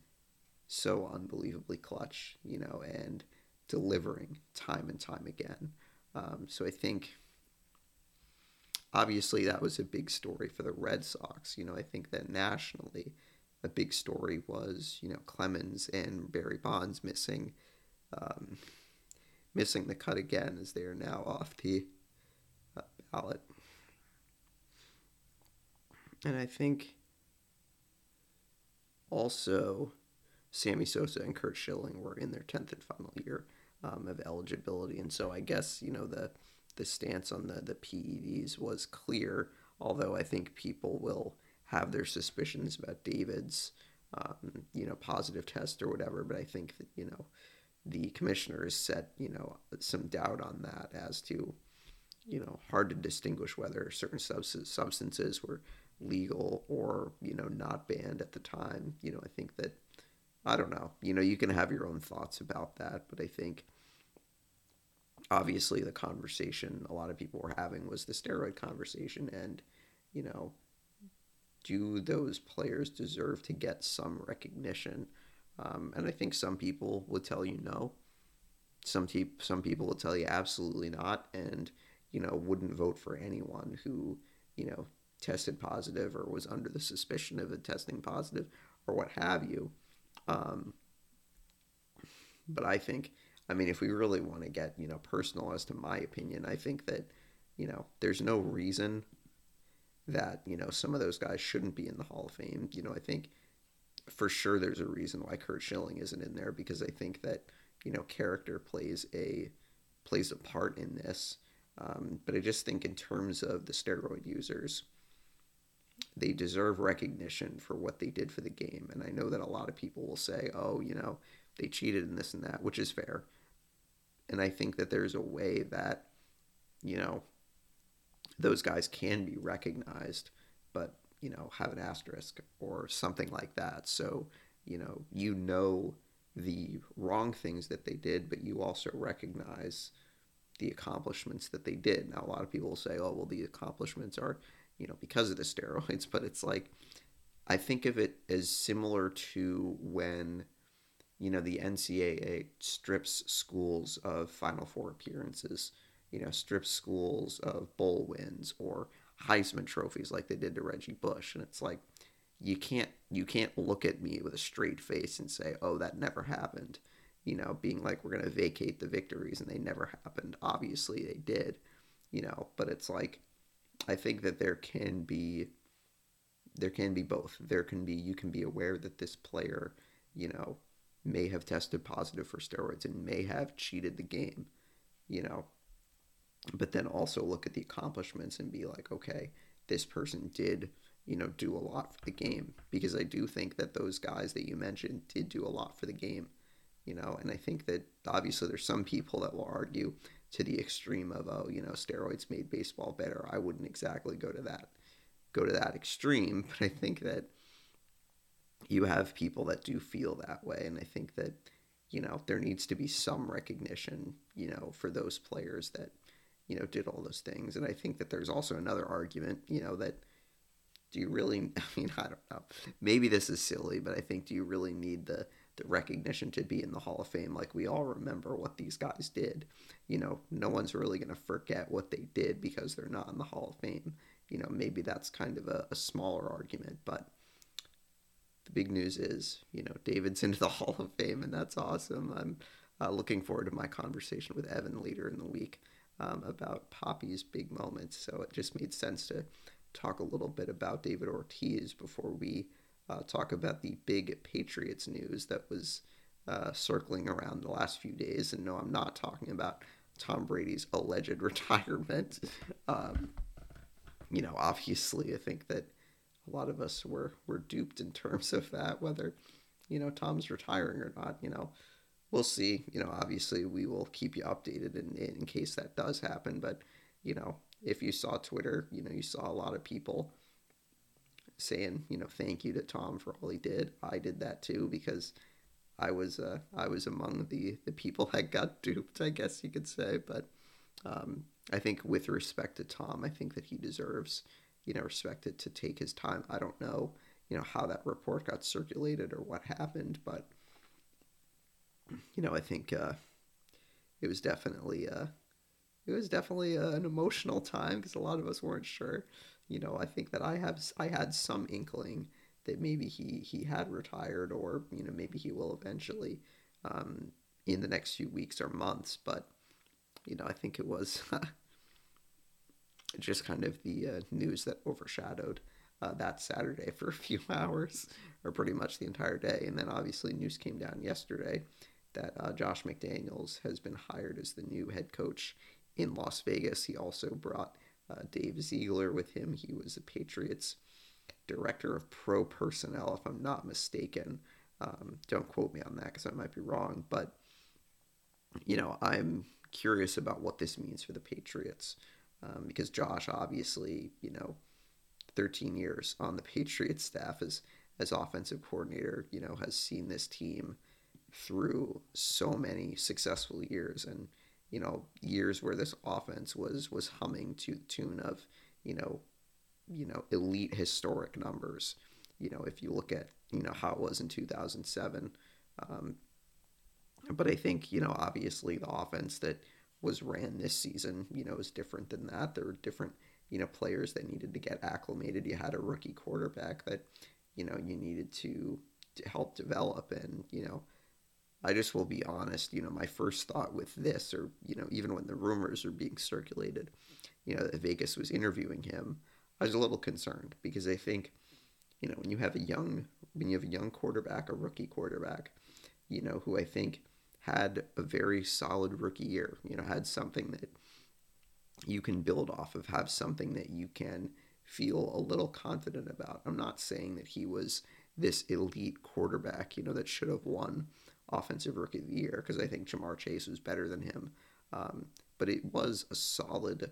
so unbelievably clutch. You know, and delivering time and time again. Um, so I think obviously that was a big story for the Red Sox. You know, I think that nationally, a big story was you know Clemens and Barry Bonds missing um, missing the cut again as they are now off the uh, ballot. And I think also Sammy Sosa and Curt Schilling were in their 10th and final year um, of eligibility. And so I guess, you know, the, the stance on the, the PEDs was clear, although I think people will have their suspicions about David's, um, you know, positive test or whatever. But I think that, you know, the commissioner has set, you know, some doubt on that as to, you know, hard to distinguish whether certain substances were legal or, you know, not banned at the time. You know, I think that, I don't know, you know, you can have your own thoughts about that, but I think obviously the conversation a lot of people were having was the steroid conversation and you know do those players deserve to get some recognition um, and i think some people would tell you no some te- some people will tell you absolutely not and you know wouldn't vote for anyone who you know tested positive or was under the suspicion of testing positive or what have you um, but i think I mean, if we really want to get, you know, personal as to my opinion, I think that, you know, there's no reason that, you know, some of those guys shouldn't be in the Hall of Fame. You know, I think for sure there's a reason why Curt Schilling isn't in there because I think that, you know, character plays a plays a part in this. Um, but I just think in terms of the steroid users, they deserve recognition for what they did for the game. And I know that a lot of people will say, oh, you know, they cheated in this and that, which is fair. And I think that there's a way that, you know, those guys can be recognized, but, you know, have an asterisk or something like that. So, you know, you know the wrong things that they did, but you also recognize the accomplishments that they did. Now, a lot of people will say, oh, well, the accomplishments are, you know, because of the [LAUGHS] steroids, but it's like, I think of it as similar to when you know, the NCAA strips schools of Final Four appearances, you know, strips schools of bowl wins or Heisman trophies like they did to Reggie Bush. And it's like, you can't you can't look at me with a straight face and say, "Oh, that never happened." You know, being like we're going to vacate the victories and they never happened. Obviously, they did. You know, but it's like I think that there can be there can be both. There can be you can be aware that this player, you know, may have tested positive for steroids and may have cheated the game, you know. But then also look at the accomplishments and be like, okay, this person did, you know, do a lot for the game. Because I do think that those guys that you mentioned did do a lot for the game, you know. And I think that obviously there's some people that will argue to the extreme of, oh, you know, steroids made baseball better. I wouldn't exactly go to that go to that extreme, [LAUGHS] but I think that you have people that do feel that way. And I think that, you know, there needs to be some recognition, you know, for those players that, you know, did all those things. And I think that there's also another argument, you know, that do you really, [LAUGHS] I mean, I don't know. Maybe this is silly, but I think do you really need the, the recognition to be in the Hall of Fame? Like, we all remember what these guys did. You know, no one's really going to forget what they did because they're not in the Hall of Fame. You know, maybe that's kind of a, a smaller argument, but the big news is, you know, David's into the [LAUGHS] Hall of Fame, and that's awesome. I'm uh, looking forward to my conversation with Evan later in the week um, about Poppy's big moments. So it just made sense to talk a little bit about David Ortiz before we uh, talk about the big Patriots news that was uh, circling around the last few days. And no, I'm not talking about Tom Brady's alleged [LAUGHS] retirement. Um, you know, obviously, I think that a lot of us were were duped in terms of that, whether you know Tom's retiring or not. You know, we'll see. You know, obviously we will keep you updated in, in case that does happen. But, you know, if you saw Twitter, you know, you saw a lot of people saying, you know, thank you to Tom for all he did. I did that too because I was uh, I was among the the people [LAUGHS] that got duped, I guess you could say. But um, I think with respect to Tom, I think that he deserves, you know, respected to take his time. I don't know, you know, how that report got circulated or what happened, but you know, I think uh, it was definitely uh, it was definitely uh, an emotional time because a lot of us weren't sure. You know, I think that I have I had some inkling that maybe he he had retired or you know maybe he will eventually um, in the next few weeks or months. But you know, I think it was [LAUGHS] just kind of the uh, news that overshadowed uh, that Saturday [LAUGHS] for a few hours, or pretty much the entire day. And then obviously news came down yesterday that uh, Josh McDaniels has been hired as the new head coach in Las Vegas. He also brought uh, Dave Ziegler with him. He was the Patriots director of pro personnel, if I'm not mistaken. Um, don't quote me on that because I might be wrong. But, you know, I'm curious about what this means for the Patriots um, because Josh, obviously, you know, 13 years on the Patriots staff as, as offensive coordinator, you know, has seen this team through so many successful years. And you know years where this offense was was humming to the tune of you know you know elite historic numbers. You know if you look at you know how it was in 2007 um, but i think you know obviously the offense that was ran this season you know is different than that. There were different you know players that needed to get acclimated. You had a rookie quarterback that you know you needed to to help develop and you know I just will be honest, you know, my first thought with this, or, you know, even when the rumors are being circulated, you know, that Vegas was interviewing him, I was a little concerned because I think, you know, when you have a young, when you have a young quarterback, a rookie quarterback, you know, who I think had a very solid rookie year, you know, had something that you can build off of, have something that you can feel a little confident about. I'm not saying that he was this elite quarterback, you know, that should have won offensive rookie of the year because I think Ja'Marr Chase was better than him. Um, but it was a solid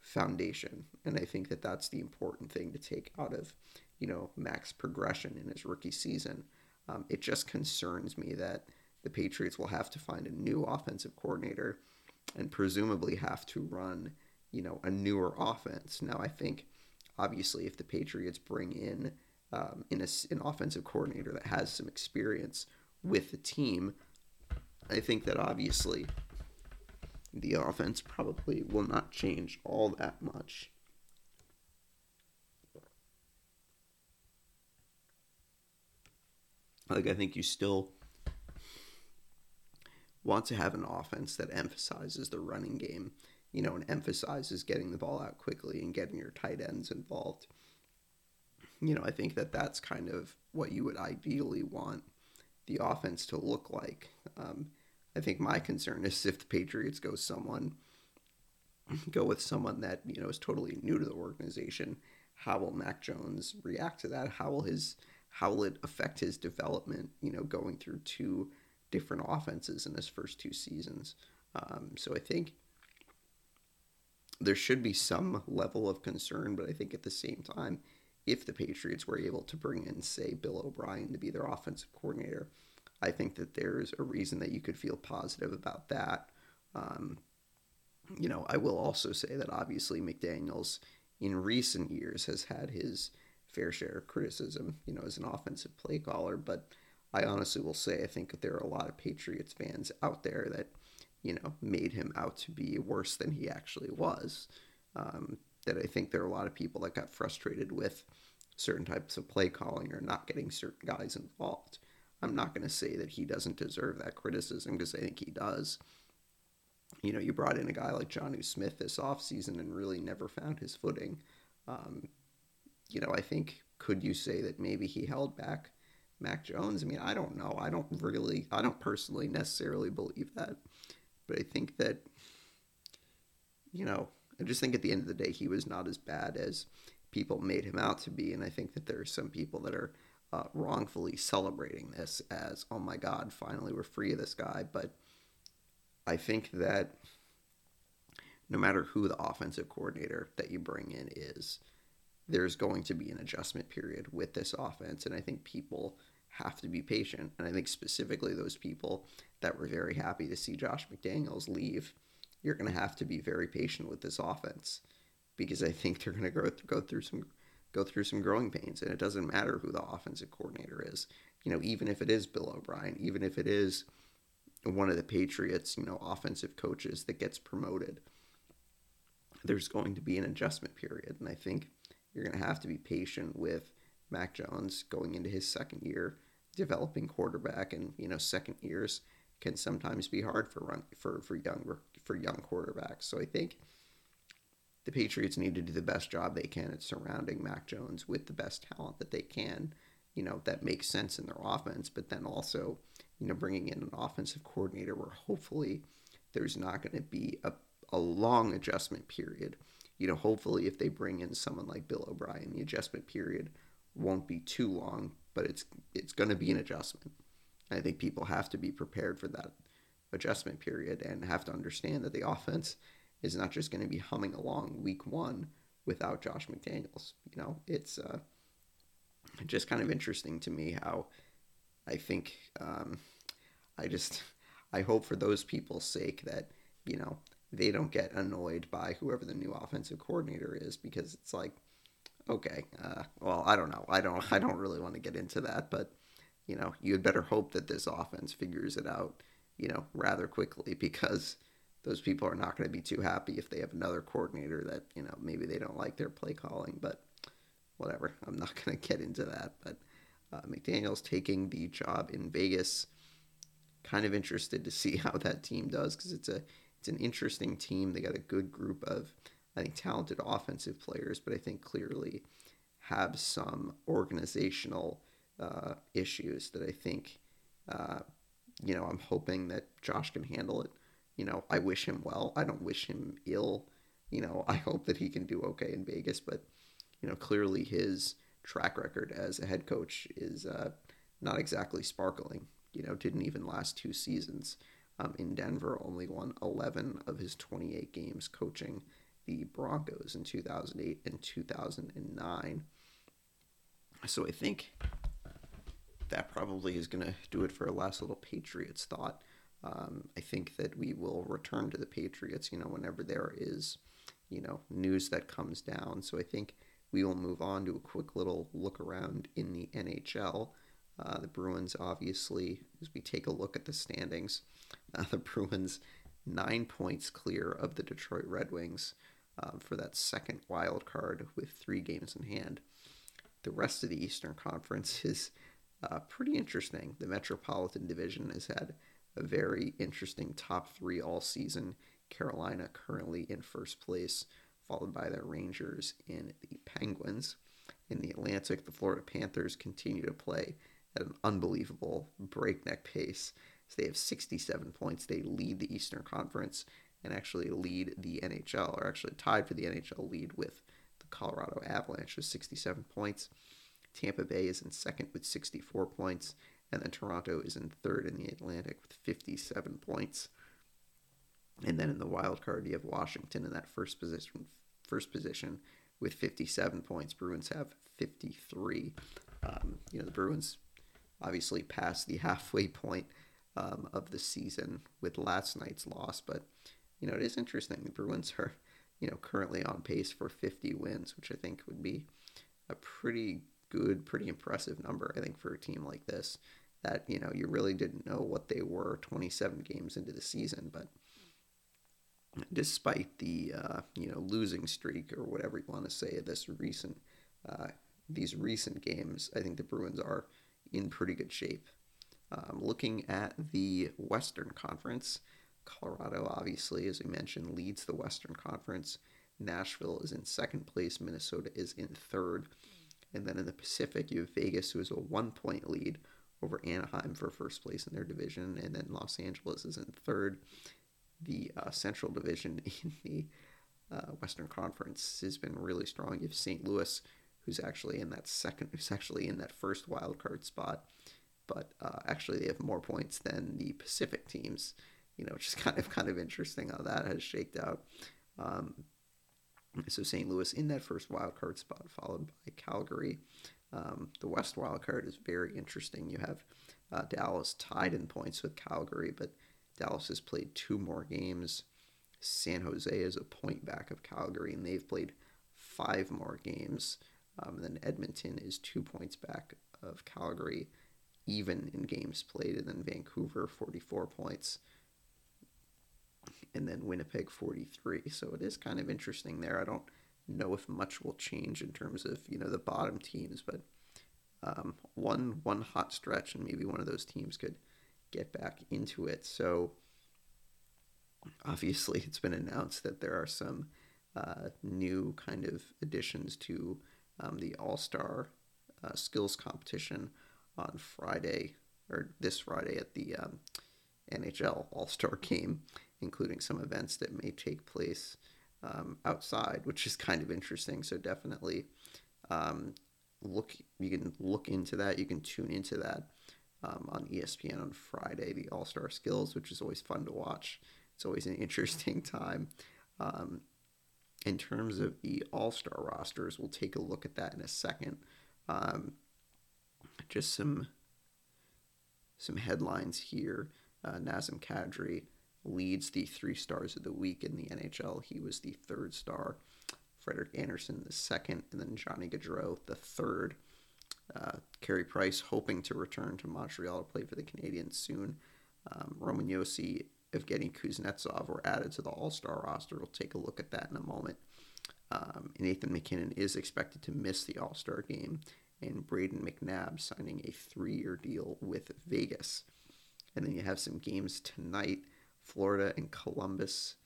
foundation, and I think that that's the important thing to take out of you know Mac's progression in his rookie season. Um, it just concerns me that the Patriots will have to find a new offensive coordinator and presumably have to run you know a newer offense. Now I think obviously if the Patriots bring in um, in a, an offensive coordinator that has some experience with the team, I think that obviously the offense probably will not change all that much. Like, I think you still want to have an offense that emphasizes the running game, you know, and emphasizes getting the ball out quickly and getting your tight ends involved. You know, I think that that's kind of what you would ideally want the offense to look like. Um, I think my concern is if the Patriots go someone go with someone that you know is totally new to the organization. How will Mac Jones react to that? How will his how will it affect his development? You know, going through two different offenses in his first two seasons. Um, so I think there should be some level of concern, but I think at the same time, if the Patriots were able to bring in, say, Bill O'Brien to be their offensive coordinator, I think that there's a reason that you could feel positive about that. Um, you know, I will also say that obviously McDaniels in recent years has had his fair share of criticism, you know, as an offensive play caller. But I honestly will say I think that there are a lot of Patriots fans out there that, you know, made him out to be worse than he actually was. Um, that I think there are a lot of people that got frustrated with certain types of play calling or not getting certain guys involved. I'm not going to say that he doesn't deserve that criticism because I think he does. You know, you brought in a guy like Jonnu Smith this offseason and really never found his footing. Um, you know, I think, could you say that maybe he held back Mac Jones? I mean, I don't know. I don't really, I don't personally necessarily believe that. But I think that, you know, I just think at the end of the day, he was not as bad as people made him out to be. And I think that there are some people that are uh, wrongfully celebrating this as, oh my God, finally we're free of this guy. But I think that no matter who the offensive coordinator that you bring in is, there's going to be an adjustment period with this offense. And I think people have to be patient. And I think specifically those people that were very happy to see Josh McDaniels leave, you're going to have to be very patient with this offense because I think they're going to go go through some go through some growing pains, and it doesn't matter who the offensive coordinator is. You know, even if it is Bill O'Brien, even if it is one of the Patriots, you know, offensive coaches that gets promoted, there's going to be an adjustment period, and I think you're going to have to be patient with Mac Jones going into his second year, developing quarterback, and you know, second years can sometimes be hard for run for for young for young quarterbacks. So I think the Patriots need to do the best job they can at surrounding Mac Jones with the best talent that they can, you know, that makes sense in their offense, but then also, you know, bringing in an offensive coordinator where hopefully there's not going to be a, a long adjustment period. You know, hopefully if they bring in someone like Bill O'Brien, the adjustment period won't be too long, but it's it's going to be an adjustment. I think people have to be prepared for that adjustment period and have to understand that the offense is not just going to be humming along week one without Josh McDaniels. You know, it's uh, just kind of interesting to me how I think um, I just I hope for those people's sake that you know they don't get annoyed by whoever the new offensive coordinator is because it's like okay uh, well I don't know I don't [LAUGHS] I don't really want to get into that but you know you had better hope that this offense figures it out you know rather quickly because those people are not going to be too happy if they have another coordinator that you know maybe they don't like their play calling but whatever. I'm not [LAUGHS] going to get into that but uh, mcdaniel's taking the job in vegas. Kind of interested to see [LAUGHS] how that team does because it's a it's an interesting team. They got a good group of i think talented offensive players but i think clearly have some organizational uh, issues that i think uh, you know i'm hoping that josh can handle it you know, I wish him well. I don't wish him ill. You know, [LAUGHS] I hope that he can do okay in Vegas, but you know, clearly his track record as a head coach is uh, not exactly sparkling. You know, didn't even last two seasons um, in Denver. Only won 11 of his 28 games coaching the Broncos in 2008 and 2009. So I think that probably is going to do it for a last little Patriots thought. Um, I think that we will return to the Patriots, you know, whenever there is, you know, news that comes down. So I think we will move on to a quick little look around in the NHL. Uh, the Bruins, obviously, as we take a look at the standings, [LAUGHS] uh, the Bruins nine points clear of the Detroit Red Wings uh, for that second wild card with three games in hand. The rest of the Eastern Conference [LAUGHS] is uh, pretty interesting. The Metropolitan Division has had a very interesting top three all season. Carolina currently in first place, followed by the Rangers and the Penguins. In the Atlantic, the Florida Panthers continue to play at an unbelievable breakneck pace. So they have 67 points. They lead the Eastern Conference and actually lead the NHL, or actually tied for the NHL lead with the Colorado Avalanche with 67 points. Tampa Bay is in second with 64 points, and then Toronto is in third in the Atlantic with 57 points. And then in the wild card, you have Washington in that first position, first position with 57 points. Bruins have 53. Um, you know, the Bruins obviously passed the [LAUGHS] halfway point um, of the season with last night's loss, but you know, it is interesting. The Bruins are, you know, currently on pace for 50 wins, which I think would be a pretty good, pretty impressive number, I think, for a team like this. That, you know, you really didn't know what they were 27 games into the season, but despite the, uh, you know, losing streak or whatever you want to say, this recent, uh, these recent games, I think the Bruins are in pretty good shape. Um, looking at the Western Conference, Colorado, obviously, as we mentioned, leads the Western Conference. Nashville is in second place. Minnesota is in third. And then in the Pacific, you have Vegas, who has a one point lead over Anaheim for first place in their division. And then Los Angeles is in third. The uh, Central Division [LAUGHS] in the uh, Western Conference has been really strong. You have St. Louis, who's actually in that second, who's actually in that first wild card spot. But uh, actually, they have more points than the Pacific teams you know, which is [LAUGHS] kind of kind of interesting how that has shaked out. Um, so St. Louis in that first wild card spot, followed by Calgary. Um, the West wild card is very interesting. You have uh, Dallas tied in points with Calgary, but Dallas has played two more games. San Jose is a point back of Calgary, and they've played five more games. Um, and then Edmonton is two points back of Calgary, even in games played. And then Vancouver, 44 points and then Winnipeg 43. So it is kind of interesting there. I don't know if much will change in terms of you know the bottom teams, but um, one one hot stretch and maybe one of those teams could get back into it. So obviously, it's been announced that there are some uh, new kind of additions to um, the All Star uh, Skills Competition on Friday or this Friday at the um, NHL All Star [LAUGHS] Game including some events that may take place um, outside, which is kind of interesting. So definitely um, look. You can look into that. You can tune into that um, on ESPN on Friday, the All Star Skills, which is always fun to watch. It's always an [LAUGHS] interesting time. Um, in terms of the All Star rosters, we'll take a look at that in a second. Um, just some some headlines here. Uh, Nazem Kadri leads the three stars of the week in the NHL. He was the third star. Frederik Andersen, the second, and then Johnny Gaudreau the third. Uh, Carey Price hoping to return to Montreal to play for the Canadiens soon. Um, Roman Josi, Evgeny Kuznetsov were added to the All Star roster. We'll take a look at that in a moment. Um, Nathan MacKinnon is expected to miss the All Star game, and Brayden McNabb signing a three year deal with Vegas. And then you have some games tonight. Florida and Columbus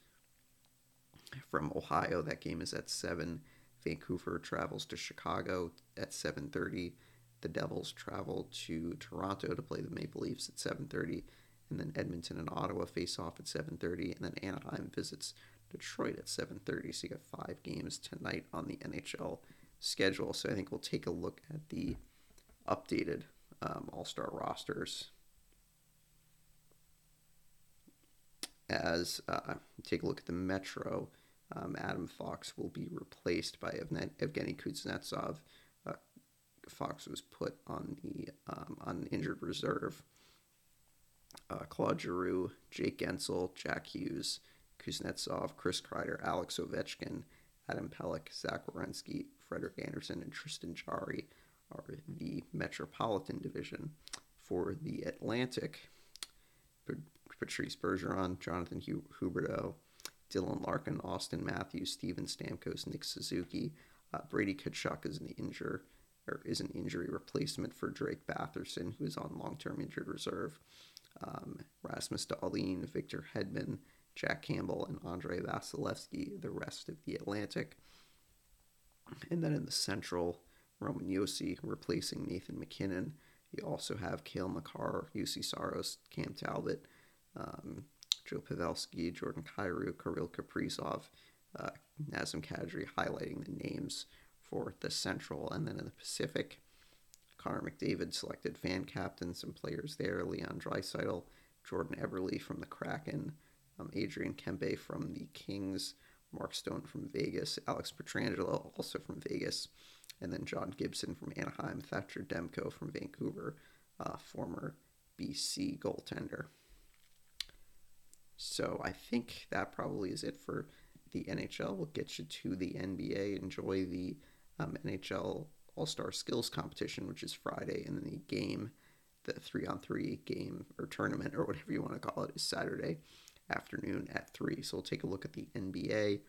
from Ohio. That game is at 7. Vancouver travels to Chicago at 7:30. The Devils travel to Toronto to play the Maple Leafs at 7:30, and then Edmonton and Ottawa face off at 7:30, and then Anaheim visits Detroit at 7:30. So you got five games tonight on the NHL schedule. So I think we'll take a look at the updated um, All Star rosters as uh, take a look at the Metro. Um, Adam Fox will be replaced by Evgeny Kuznetsov. Uh, Fox was put on the um, on injured reserve. Uh, Claude Giroux, Jake Guentzel, Jack Hughes, Kuznetsov, Chris Kreider, Alex Ovechkin, Adam Pelech, Zach Werenski, Frederik Andersen, and Tristan Jarry are the Metropolitan Division. For the Atlantic, Patrice Bergeron, Jonathan Huberdeau, Dylan Larkin, Auston Matthews, Steven Stamkos, Nick Suzuki. Uh, Brady Tkachuk is an injure or is an injury replacement for Drake Batherson, who is on long-term injured reserve. Um, Rasmus Dahlin, Victor Hedman, Jack Campbell, and Andrei Vasilevskiy, the rest of the Atlantic. And then in the Central, Roman Josi replacing Nathan MacKinnon. You also have Cale Makar, Juuse Saros, Cam Talbot, um, Joe Pavelski, Jordan Kyrou, Kirill Kaprizov, uh, Nazem Kadri, highlighting the names for the Central. And then in the Pacific, Connor McDavid selected fan captain, some players there, Leon Draisaitl, Jordan Eberle from the Kraken, um, Adrian Kempe from the Kings, Mark Stone from Vegas, Alex Pietrangelo also from Vegas, and then John Gibson from Anaheim, Thatcher Demko from Vancouver, uh, former BC goaltender. So I think that probably is it for the NHL. We'll get you to the NBA. Enjoy the um, NHL All Star Skills Competition, which is Friday, and then the game, the three on three game or tournament or whatever you want to call it, is Saturday afternoon at three. So we'll take a look at the NBA.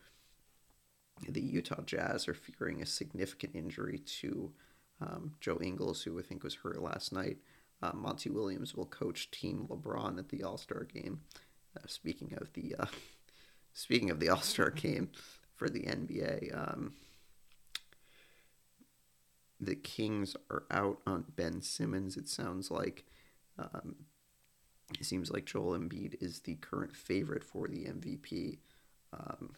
The Utah Jazz are fearing a significant injury to um, Joe Ingles, who I think was hurt last night. Uh, Monty Williams will coach Team LeBron at the All Star game. Uh, speaking of the uh, speaking of the All Star game for the NBA, um, the Kings are out on Ben Simmons. It sounds like um, it seems like Joel Embiid is the current favorite for the MVP. Um,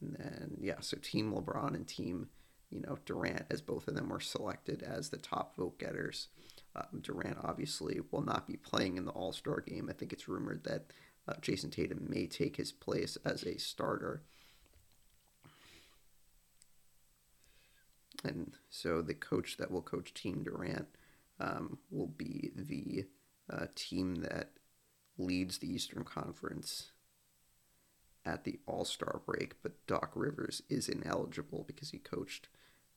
and then yeah, so Team LeBron and Team you know Durant, as both of them were selected as the top vote getters. Um, Durant obviously will not be playing in the All Star game. I think it's rumored that uh, Jayson Tatum may take his place as a starter. And so the coach that will coach Team Durant um, will be the uh, team that leads the Eastern Conference at the All Star break. But Doc Rivers is ineligible because he coached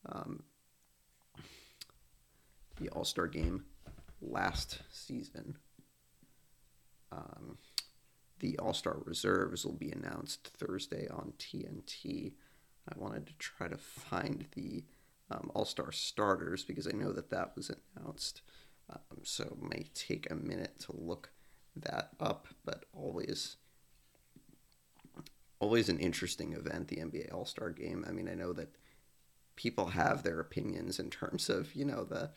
um, the All Star game last season. Um, the All Star reserves will be announced Thursday on TNT. I wanted to try to find the um, All Star starters because I know that that was announced. Um, so it may take a minute to look that up, but always always an interesting event, the NBA All Star Game. I mean, I know that people have their opinions in terms of you know the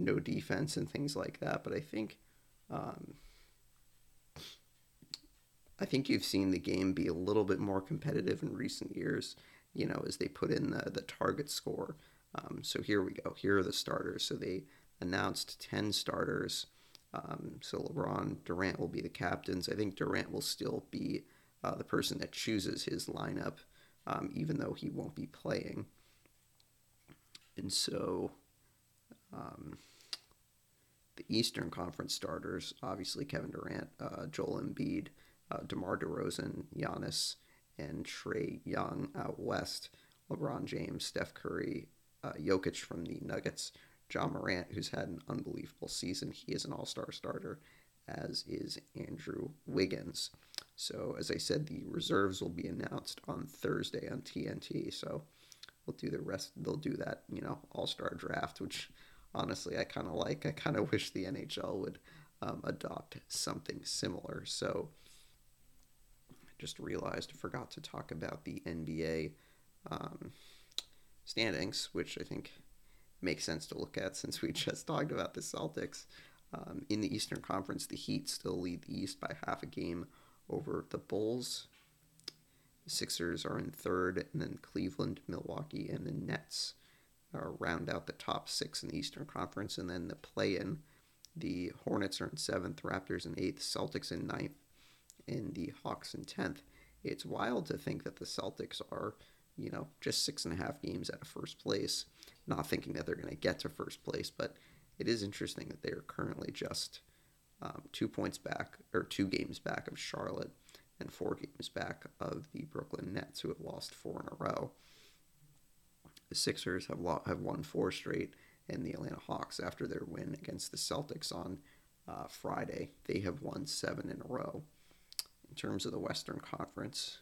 no defense and things like that, but I think um, I think you've seen the game be a little bit more competitive in recent years. You know, as they put in the the target score. Um, so here we go. Here are the starters. So they announced ten starters. Um, so LeBron, Durant will be the captains. I think Durant will still be uh, the person that chooses his lineup, um, even though he won't be playing. And so um, the Eastern Conference starters, obviously Kevin Durant, uh, Joel Embiid, uh, DeMar DeRozan, Giannis, and Trae Young out west. LeBron James, Steph Curry, uh, Jokic from the Nuggets, Ja Morant, who's had an unbelievable season. He is an all star starter, as is Andrew Wiggins. So, as I said, the reserves will be announced on Thursday on TNT. So, we'll do the rest. They'll do that, you know, all star draft, which honestly I kind of like. I kind of wish the NHL would um, adopt something similar. So, I just realized I forgot to talk about the NBA um, standings, which I think makes sense to look at since we [LAUGHS] just talked about the Celtics. Um, in the Eastern Conference, the Heat still lead the East by half a game over the Bulls. The Sixers are in third, and then Cleveland, Milwaukee, and the Nets round out the top six in the Eastern Conference, and then the play-in. The Hornets are in seventh, Raptors in eighth, Celtics in ninth, and the Hawks in tenth. It's wild to think that the Celtics are, you know, just six and a half games out of first place. Not thinking that they're going to get to first place, but it is interesting that they are currently just um, two points back or two games back of Charlotte and four games back of the Brooklyn Nets, who have lost four in a row. The Sixers have lo- have won four straight, and the Atlanta Hawks, after their win against the Celtics on uh, Friday, they have won seven in a row. In terms of the Western Conference,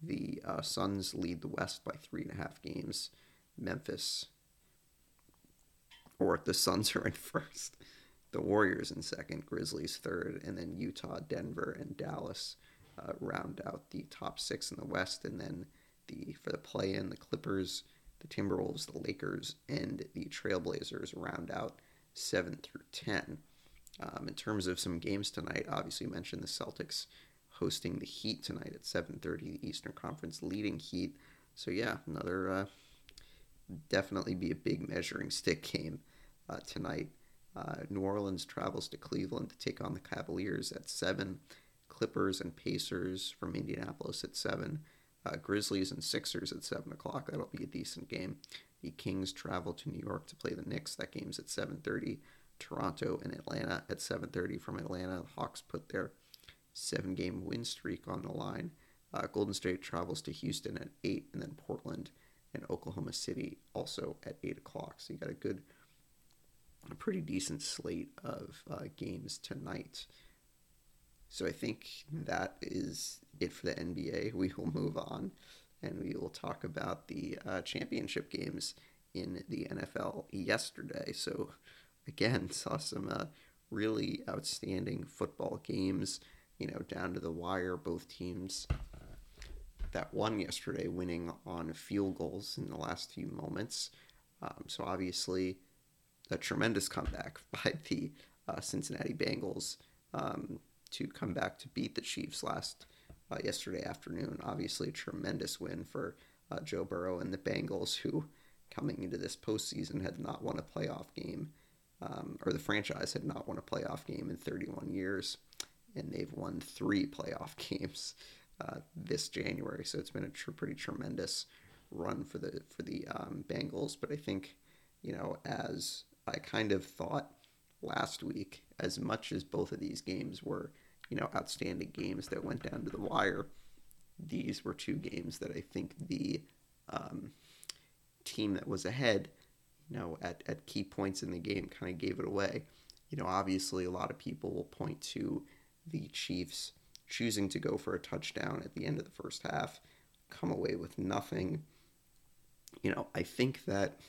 the uh, Suns lead the West by three and a half games. Memphis, or the Suns are in [LAUGHS] first the Warriors in second, Grizzlies third, and then Utah, Denver, and Dallas uh, round out the top six in the West. And then for the play-in, the Clippers, the Timberwolves, the Lakers, and the Trailblazers round out seven through ten. Um, in terms of some games tonight, obviously mentioned the Celtics hosting the Heat tonight at 7:30, the Eastern Conference leading Heat. So yeah, another uh, definitely be a big measuring stick game uh, tonight. Uh, New Orleans travels to Cleveland to take on the Cavaliers at 7. Clippers and Pacers from Indianapolis at 7. Uh, Grizzlies and Sixers at 7 o'clock. That'll be a decent game. The Kings travel to New York to play the Knicks. That game's at 7.30. Toronto and Atlanta at 7.30 from Atlanta. The Hawks put their seven game win streak on the line. Uh, Golden State travels to Houston at 8, and then Portland and Oklahoma City also at 8 o'clock. So you got a good, a pretty decent slate of uh, games tonight. So I think that is it for the NBA. We will move on and we will talk about the uh, championship games in the NFL yesterday. So again, [LAUGHS] saw some uh, really outstanding football games, you know, down to the wire. Both teams that won yesterday, winning on field goals in the last few moments. Um, so obviously, a tremendous comeback [LAUGHS] by the uh, Cincinnati Bengals um, to come back to beat the Chiefs last uh, yesterday afternoon. Obviously, a tremendous win for uh, Joe Burrow and the Bengals, who coming into this postseason had not won a playoff game, um, or the franchise had not won a playoff game in 31 years, and they've won three playoff [LAUGHS] games uh, this January. So it's been a tr- pretty tremendous run for the for the um, Bengals. But I think, you know, as I kind of thought last week, as much as both of these games were, you know, outstanding games that went down to the wire, these were two games that I think the um, team that was ahead, you know, at, at key points in the game kind of gave it away. You know, obviously, a lot of people will point to the Chiefs choosing to go for a touchdown at the end of the first half, come away with nothing. You know, I think that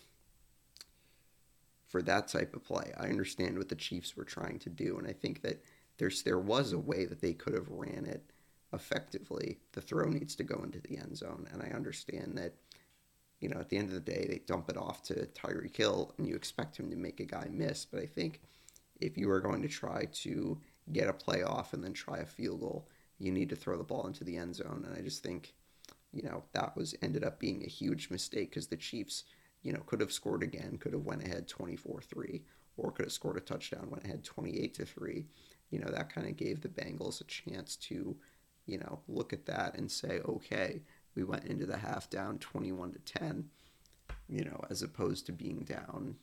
for that type of play, I understand what the Chiefs were trying to do, and I think that there's there was a way that they could have ran it effectively. The throw needs to go into the end zone, and I understand that you know, at the end of the day, they dump it off to Tyreek Hill and you expect him to make a guy miss. But I think if you are going to try to get a play off and then try a field goal, you need to throw the ball into the end zone. And I just think, you know, that was ended up being a huge mistake because the Chiefs, you know, could have scored again, could have went ahead 24-3, or could have scored a touchdown, went ahead 28 to 3. You know, that kind of gave the Bengals a chance to, you know, look at that and say, okay, we went into the half down 21 to 10, you know, as opposed to being down.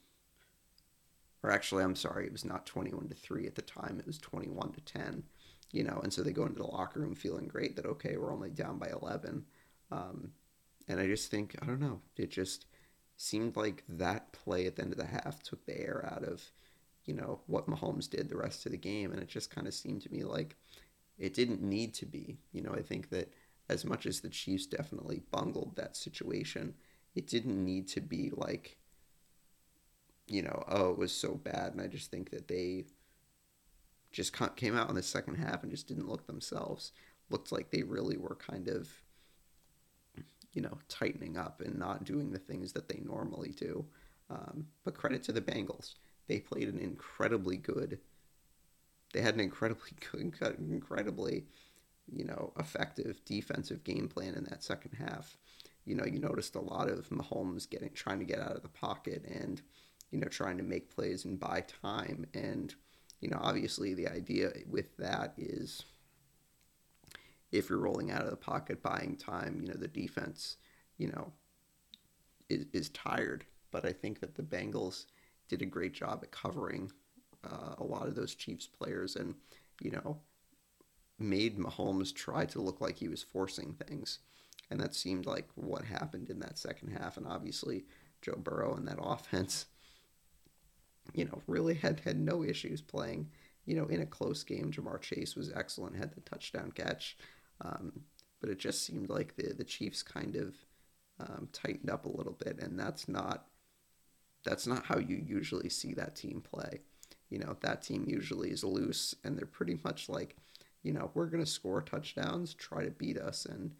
Or actually, I'm sorry, it was not 21 to 3 at the time, it was 21 to 10, you know, and so they go into the locker room feeling great that, okay, we're only down by 11. Um, and I just think, I don't know, it just seemed like that play at the end of the half took the air out of, you know, what Mahomes did the rest of the game. And it just kind of seemed to me like it didn't need to be. You know, I think that as much as the Chiefs definitely bungled that situation, it didn't need to be like, you know, oh, it was so bad. And I just think that they just came out in the second half and just didn't look themselves. Looked like they really were kind of, you know, tightening up and not doing the things that they normally do. Um, but credit to the Bengals. They played an incredibly good. They had an incredibly [LAUGHS] good, incredibly you know, effective defensive game plan in that second half. You know, you noticed a lot of Mahomes getting trying to get out of the pocket and, you know, trying to make plays and buy time. And, you know, obviously the idea with that is if you're rolling out of the pocket buying time, you know, the defense, you know, is, is tired. But I think that the Bengals did a great job at covering uh, a lot of those Chiefs players and, you know, made Mahomes try to look like he was forcing things. And that seemed like what happened in that second half. And obviously, Joe Burrow and that [LAUGHS] offense, you know, really had, had no issues playing. You know, in a close game, Ja'Marr Chase was excellent, had the touchdown catch. Um, but it just seemed like the, the Chiefs kind of um, tightened up a little bit. And that's not that's not how you usually see that team play. You know, that team usually is loose and they're pretty much like – you know, we're going to score touchdowns, try to beat us. And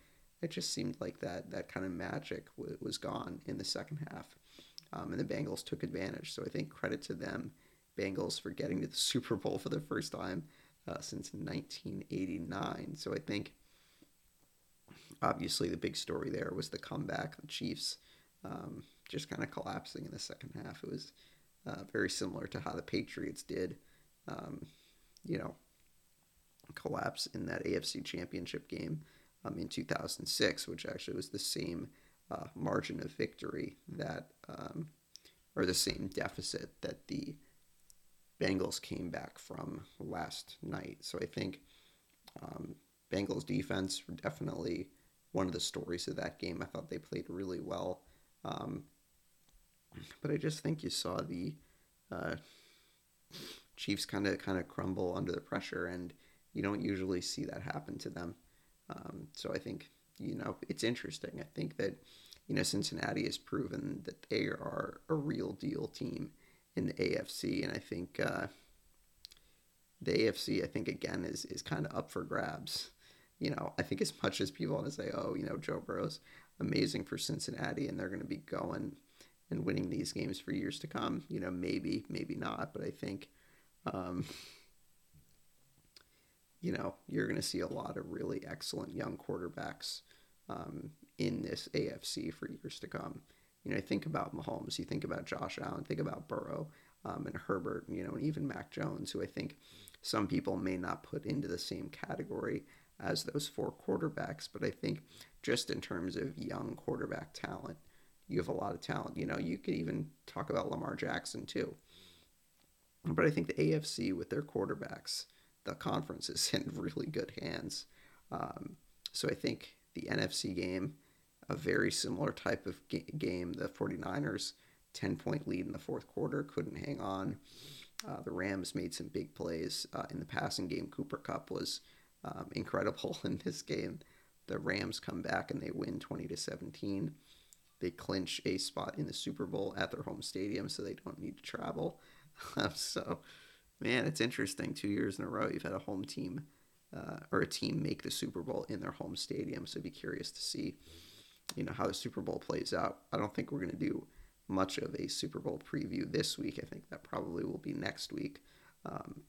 it just seemed like that, that kind of magic w- was gone in the second half. Um, and the Bengals took advantage. So I think credit to them, Bengals, for getting to the [LAUGHS] Super Bowl for the first time uh, since 1989. So I think obviously the big story there was the comeback, the Chiefs um, just kind of collapsing in the second half. It was uh, very similar to how the Patriots did. Um, you know, collapse in that AFC Championship game um, in 2006, which actually was the same uh, margin of victory that, um, or the same deficit that the Bengals came back from last night. So I think, Um, Bengals defense definitely one of the stories of that game. I thought they played really well. Um, but I just think you saw the uh, Chiefs kind of kind of crumble under the pressure, and you don't usually see that happen to them. Um, so I think you know it's interesting. I think that you know Cincinnati has proven that they are a real deal team in the AFC, and I think uh, the AFC, I think again is is kind of up for grabs. You know, I think as much as people want to say, oh, you know, Joe Burrow's amazing for Cincinnati, and they're going to be going and winning these games for years to come. You know, maybe, maybe not, but I think, um, you know, you're going to see a lot of really excellent young quarterbacks um, in this AFC for years to come. You know, think about Mahomes, you think about Josh Allen, think about Burrow um, and Herbert, you know, and even Mac Jones, who I think some people may not put into the same category as those four quarterbacks, but I think just in terms of young quarterback talent, you have a lot of talent. You know, you could even talk about Lamar Jackson too. But I think the AFC with their quarterbacks, the conference is [LAUGHS] in really good hands. Um, so I think the NFC game, a very similar type of game. The 49ers, 10 point lead in the fourth quarter, couldn't hang on. Uh, the Rams made some big plays uh, in the passing game. Cooper Kupp was um, [LAUGHS] incredible in this game. The Rams come back and they win 20 to 17. They clinch a spot in the Super Bowl at their home stadium, so they don't need to travel. [LAUGHS] so, man, it's interesting. Two years in a row, you've had a home team uh, or a team make the Super Bowl in their home stadium. So, be curious to see, you know, how the Super Bowl plays out. I don't think we're going to do much of a Super Bowl preview this week. I think that probably will be next week. Um,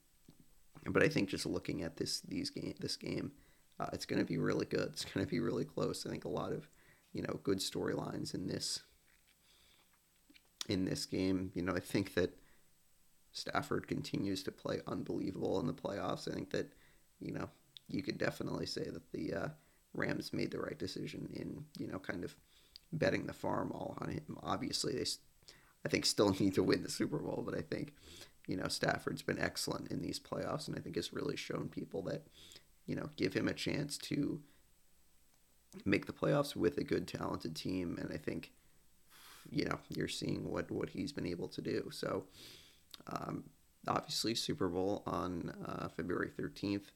but I think just looking at this these game this game, uh, it's going to be really good. It's going to be really close. I think a lot of you know good storylines in this in this game. You know, I think that Stafford continues to play unbelievable in the playoffs. I think that you know you could definitely say that the uh, Rams made the right decision in you know kind of betting the farm all on him. Obviously, they I think still [LAUGHS] need to win the Super Bowl, but I think you know Stafford's been excellent in these playoffs, and I think has really shown people that you know give him a chance to make the playoffs with a good, talented team, and I think you know you're seeing what what he's been able to do. So um, obviously, Super Bowl on uh, February 13th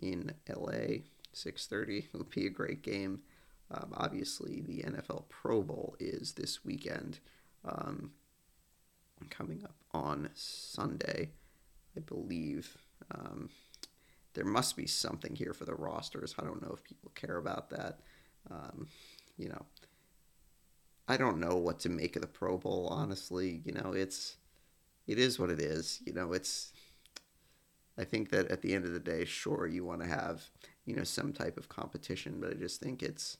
in LA, 6:30 will be a great game. Um, obviously, the NFL Pro Bowl is this weekend, um, coming up on Sunday, I believe. There must be something here for the rosters. I don't know if people care about that. Um, you know, I don't know what to make of the Pro Bowl. Honestly, you know, it's it is what it is. You know, it's. I think that at the end of the day, sure, you want to have you know some type of competition, but I just think it's.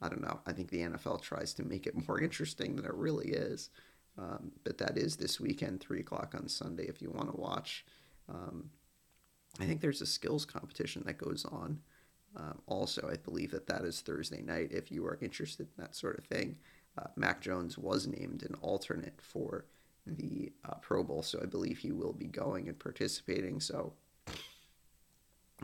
I don't know. I think the NFL tries to make it [LAUGHS] more interesting than it really is. Um, but that is this weekend, three o'clock on Sunday, if you want to watch. Um, I think there's a skills competition that goes on. Um, also, I believe that that is Thursday night. If you are interested in that sort of thing, uh, Mac Jones was named an alternate for the uh, Pro Bowl, so I believe he will be going and participating. So,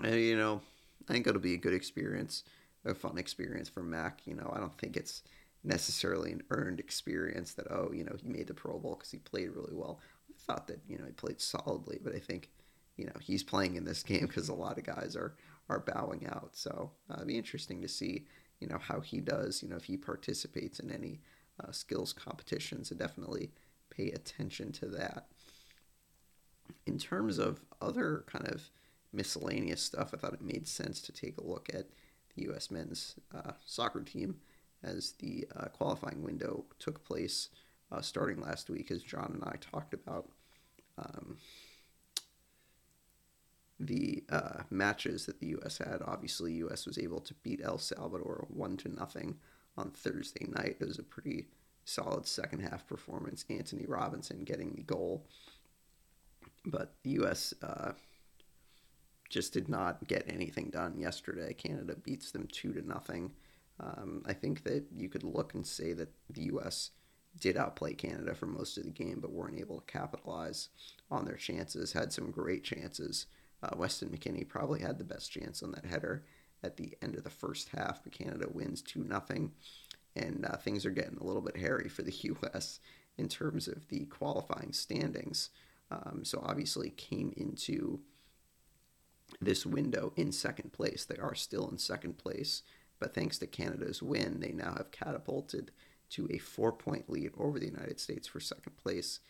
and, you know, I think it'll be a good experience, a fun experience for Mac. You know, I don't think it's necessarily an earned experience that oh, you know, he made the Pro Bowl because he played really well. I thought that you know he played solidly, but I think you know he's playing in this [LAUGHS] game because a lot of guys are are bowing out. So uh, it'd be interesting to see you know how he does. You know if he participates in any uh, skills competitions, and definitely pay attention to that. In terms of other kind of miscellaneous stuff, I thought it made sense to take a look at the U.S. men's uh, soccer team as the uh, qualifying window took place uh, starting last week, as John and I talked about. Um, the uh, matches that the U.S. had. Obviously, U.S. was able to beat El Salvador one to nothing on Thursday night. It was a pretty solid second half performance. Antonee Robinson getting the goal, but the U.S. Uh, just did not get anything done yesterday. Canada beats them two to nothing. Um, I think that you could look and say that the U.S. did outplay Canada for most of the game, but weren't able to capitalize on their chances. Had some great chances Uh, Weston McKennie probably had the best chance on that header at the end of the first half, but Canada wins 2 0. And uh, things are getting a little bit hairy for the [LAUGHS] U.S. in terms of the qualifying standings. Um, so obviously came into this window in second place. They are still in second place, but thanks to Canada's win, they now have catapulted to a four point lead over the United States for second place.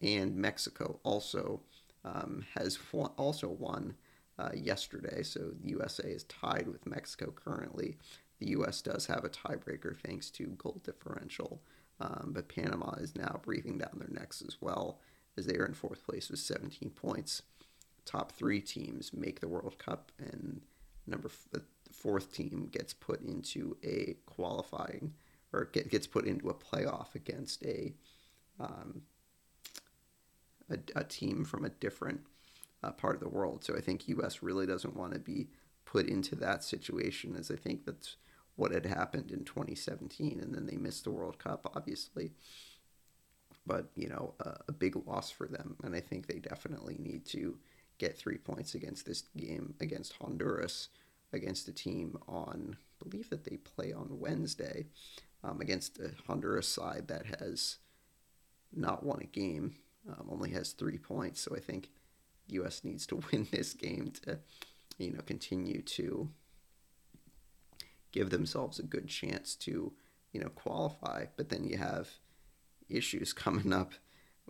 And Mexico also um, has won, also won uh, yesterday. So the USA is tied with Mexico currently. The U.S. does have a tiebreaker thanks to goal differential, um, but Panama is now breathing down their necks as well as they are in fourth place with 17 points. Top three teams make the World Cup, and number the fourth team gets put into a qualifying or get, gets put into a playoff against a um, a, a, team from a different uh, part of the world. So I think U.S. really doesn't want to be put into that situation, as I think that's what had happened in 2017, and then they missed the World Cup, obviously. But you know, a, a big loss for them, and I think they definitely need to get three points against this game against Honduras, against a team on, I believe that they play on Wednesday, um, against a Honduras side that has not won a game, um, only has three points. So I think U.S. needs to [LAUGHS] win this game to, you know, continue to give themselves a good chance to, you know, qualify. But then you have issues [LAUGHS] coming up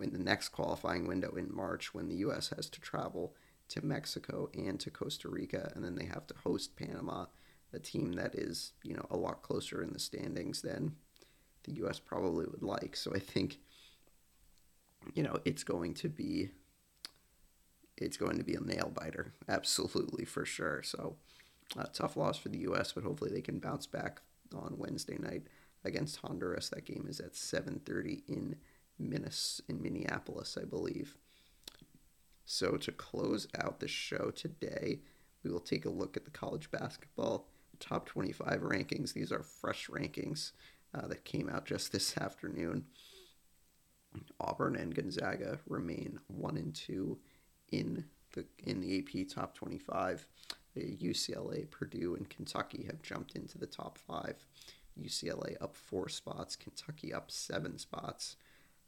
in the next qualifying window in March when the U.S. has to travel to Mexico and to Costa Rica, and then they have to host Panama, a team that is, you know, a lot closer in the standings than the U.S. probably would like. So I think, you know, it's going to be, it's going to be a nail biter, [LAUGHS] absolutely for sure. So uh, tough loss for the U.S., but hopefully they can bounce back on Wednesday night against Honduras. That game is at 7:30 in Minnes in Minneapolis, I believe. So to close out the show today, we will take a look at the college basketball top 25 rankings. These are fresh rankings uh, that came out just [LAUGHS] this afternoon. Auburn and Gonzaga remain one and two in the in the AP top 25. UCLA, Purdue, and Kentucky have jumped into the top five. UCLA up four spots, Kentucky up seven spots.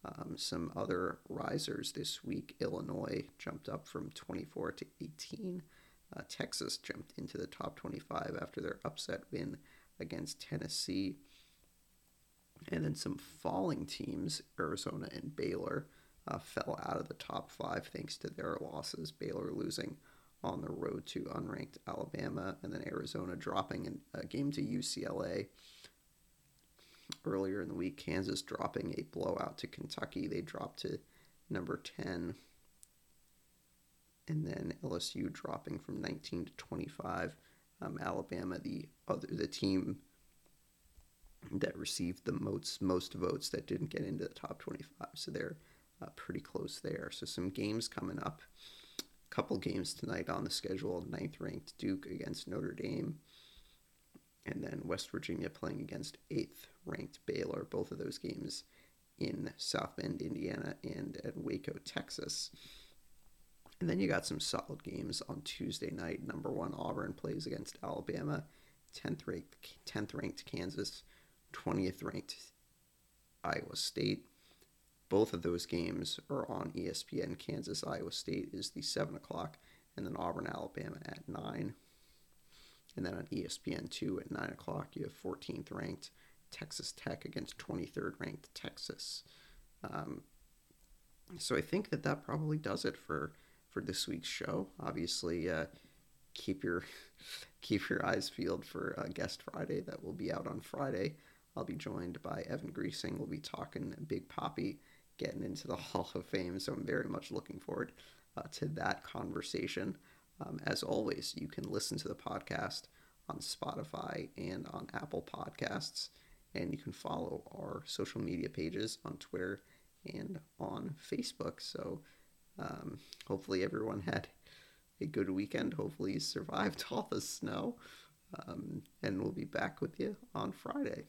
Um, some other risers this week Illinois jumped up from 24 to 18. Uh, Texas jumped into the top 25 after their upset win against Tennessee. And then some falling teams, Arizona and Baylor, uh, fell out of the top five thanks to their losses. Baylor losing on the road to unranked Alabama, and then Arizona dropping a game to UCLA. Earlier in the week, Kansas dropping a blowout to Kentucky. They dropped to number 10. And then LSU dropping from 19 to 25. Um, Alabama, the other the team that received the most most votes that didn't get into the top 25. So they're uh, pretty close there. So some games coming up A couple games tonight on the schedule. Ninth ranked Duke against Notre Dame, and then West Virginia playing against eighth ranked Baylor. Both of those games in South Bend, Indiana, and at Waco, Texas. And then you got some solid games on Tuesday night. Number one Auburn plays against Alabama. Tenth ranked, tenth ranked Kansas. Twentieth ranked Iowa State. Both of those games are on ESPN. Kansas, Iowa State is the 7 o'clock, and then Auburn, Alabama at 9. And then on ESPN 2 at 9 o'clock, you have 14th ranked Texas Tech against 23rd ranked Texas. Um, so I think that that probably does it for for this week's show. Obviously, uh, keep your [LAUGHS] keep your eyes peeled for uh, Guest Friday that will be out on Friday. I'll be joined by Evan Griesing. We'll be talking Big Papi getting into the [LAUGHS] Hall of Fame. So I'm very much looking forward uh, to that conversation. Um, as always, you can listen to the podcast on Spotify and on Apple Podcasts, and you can follow our social media pages on Twitter and on Facebook. So um, hopefully, everyone had a good weekend. Hopefully, you survived [LAUGHS] all the snow. Um, and we'll be back with you on Friday.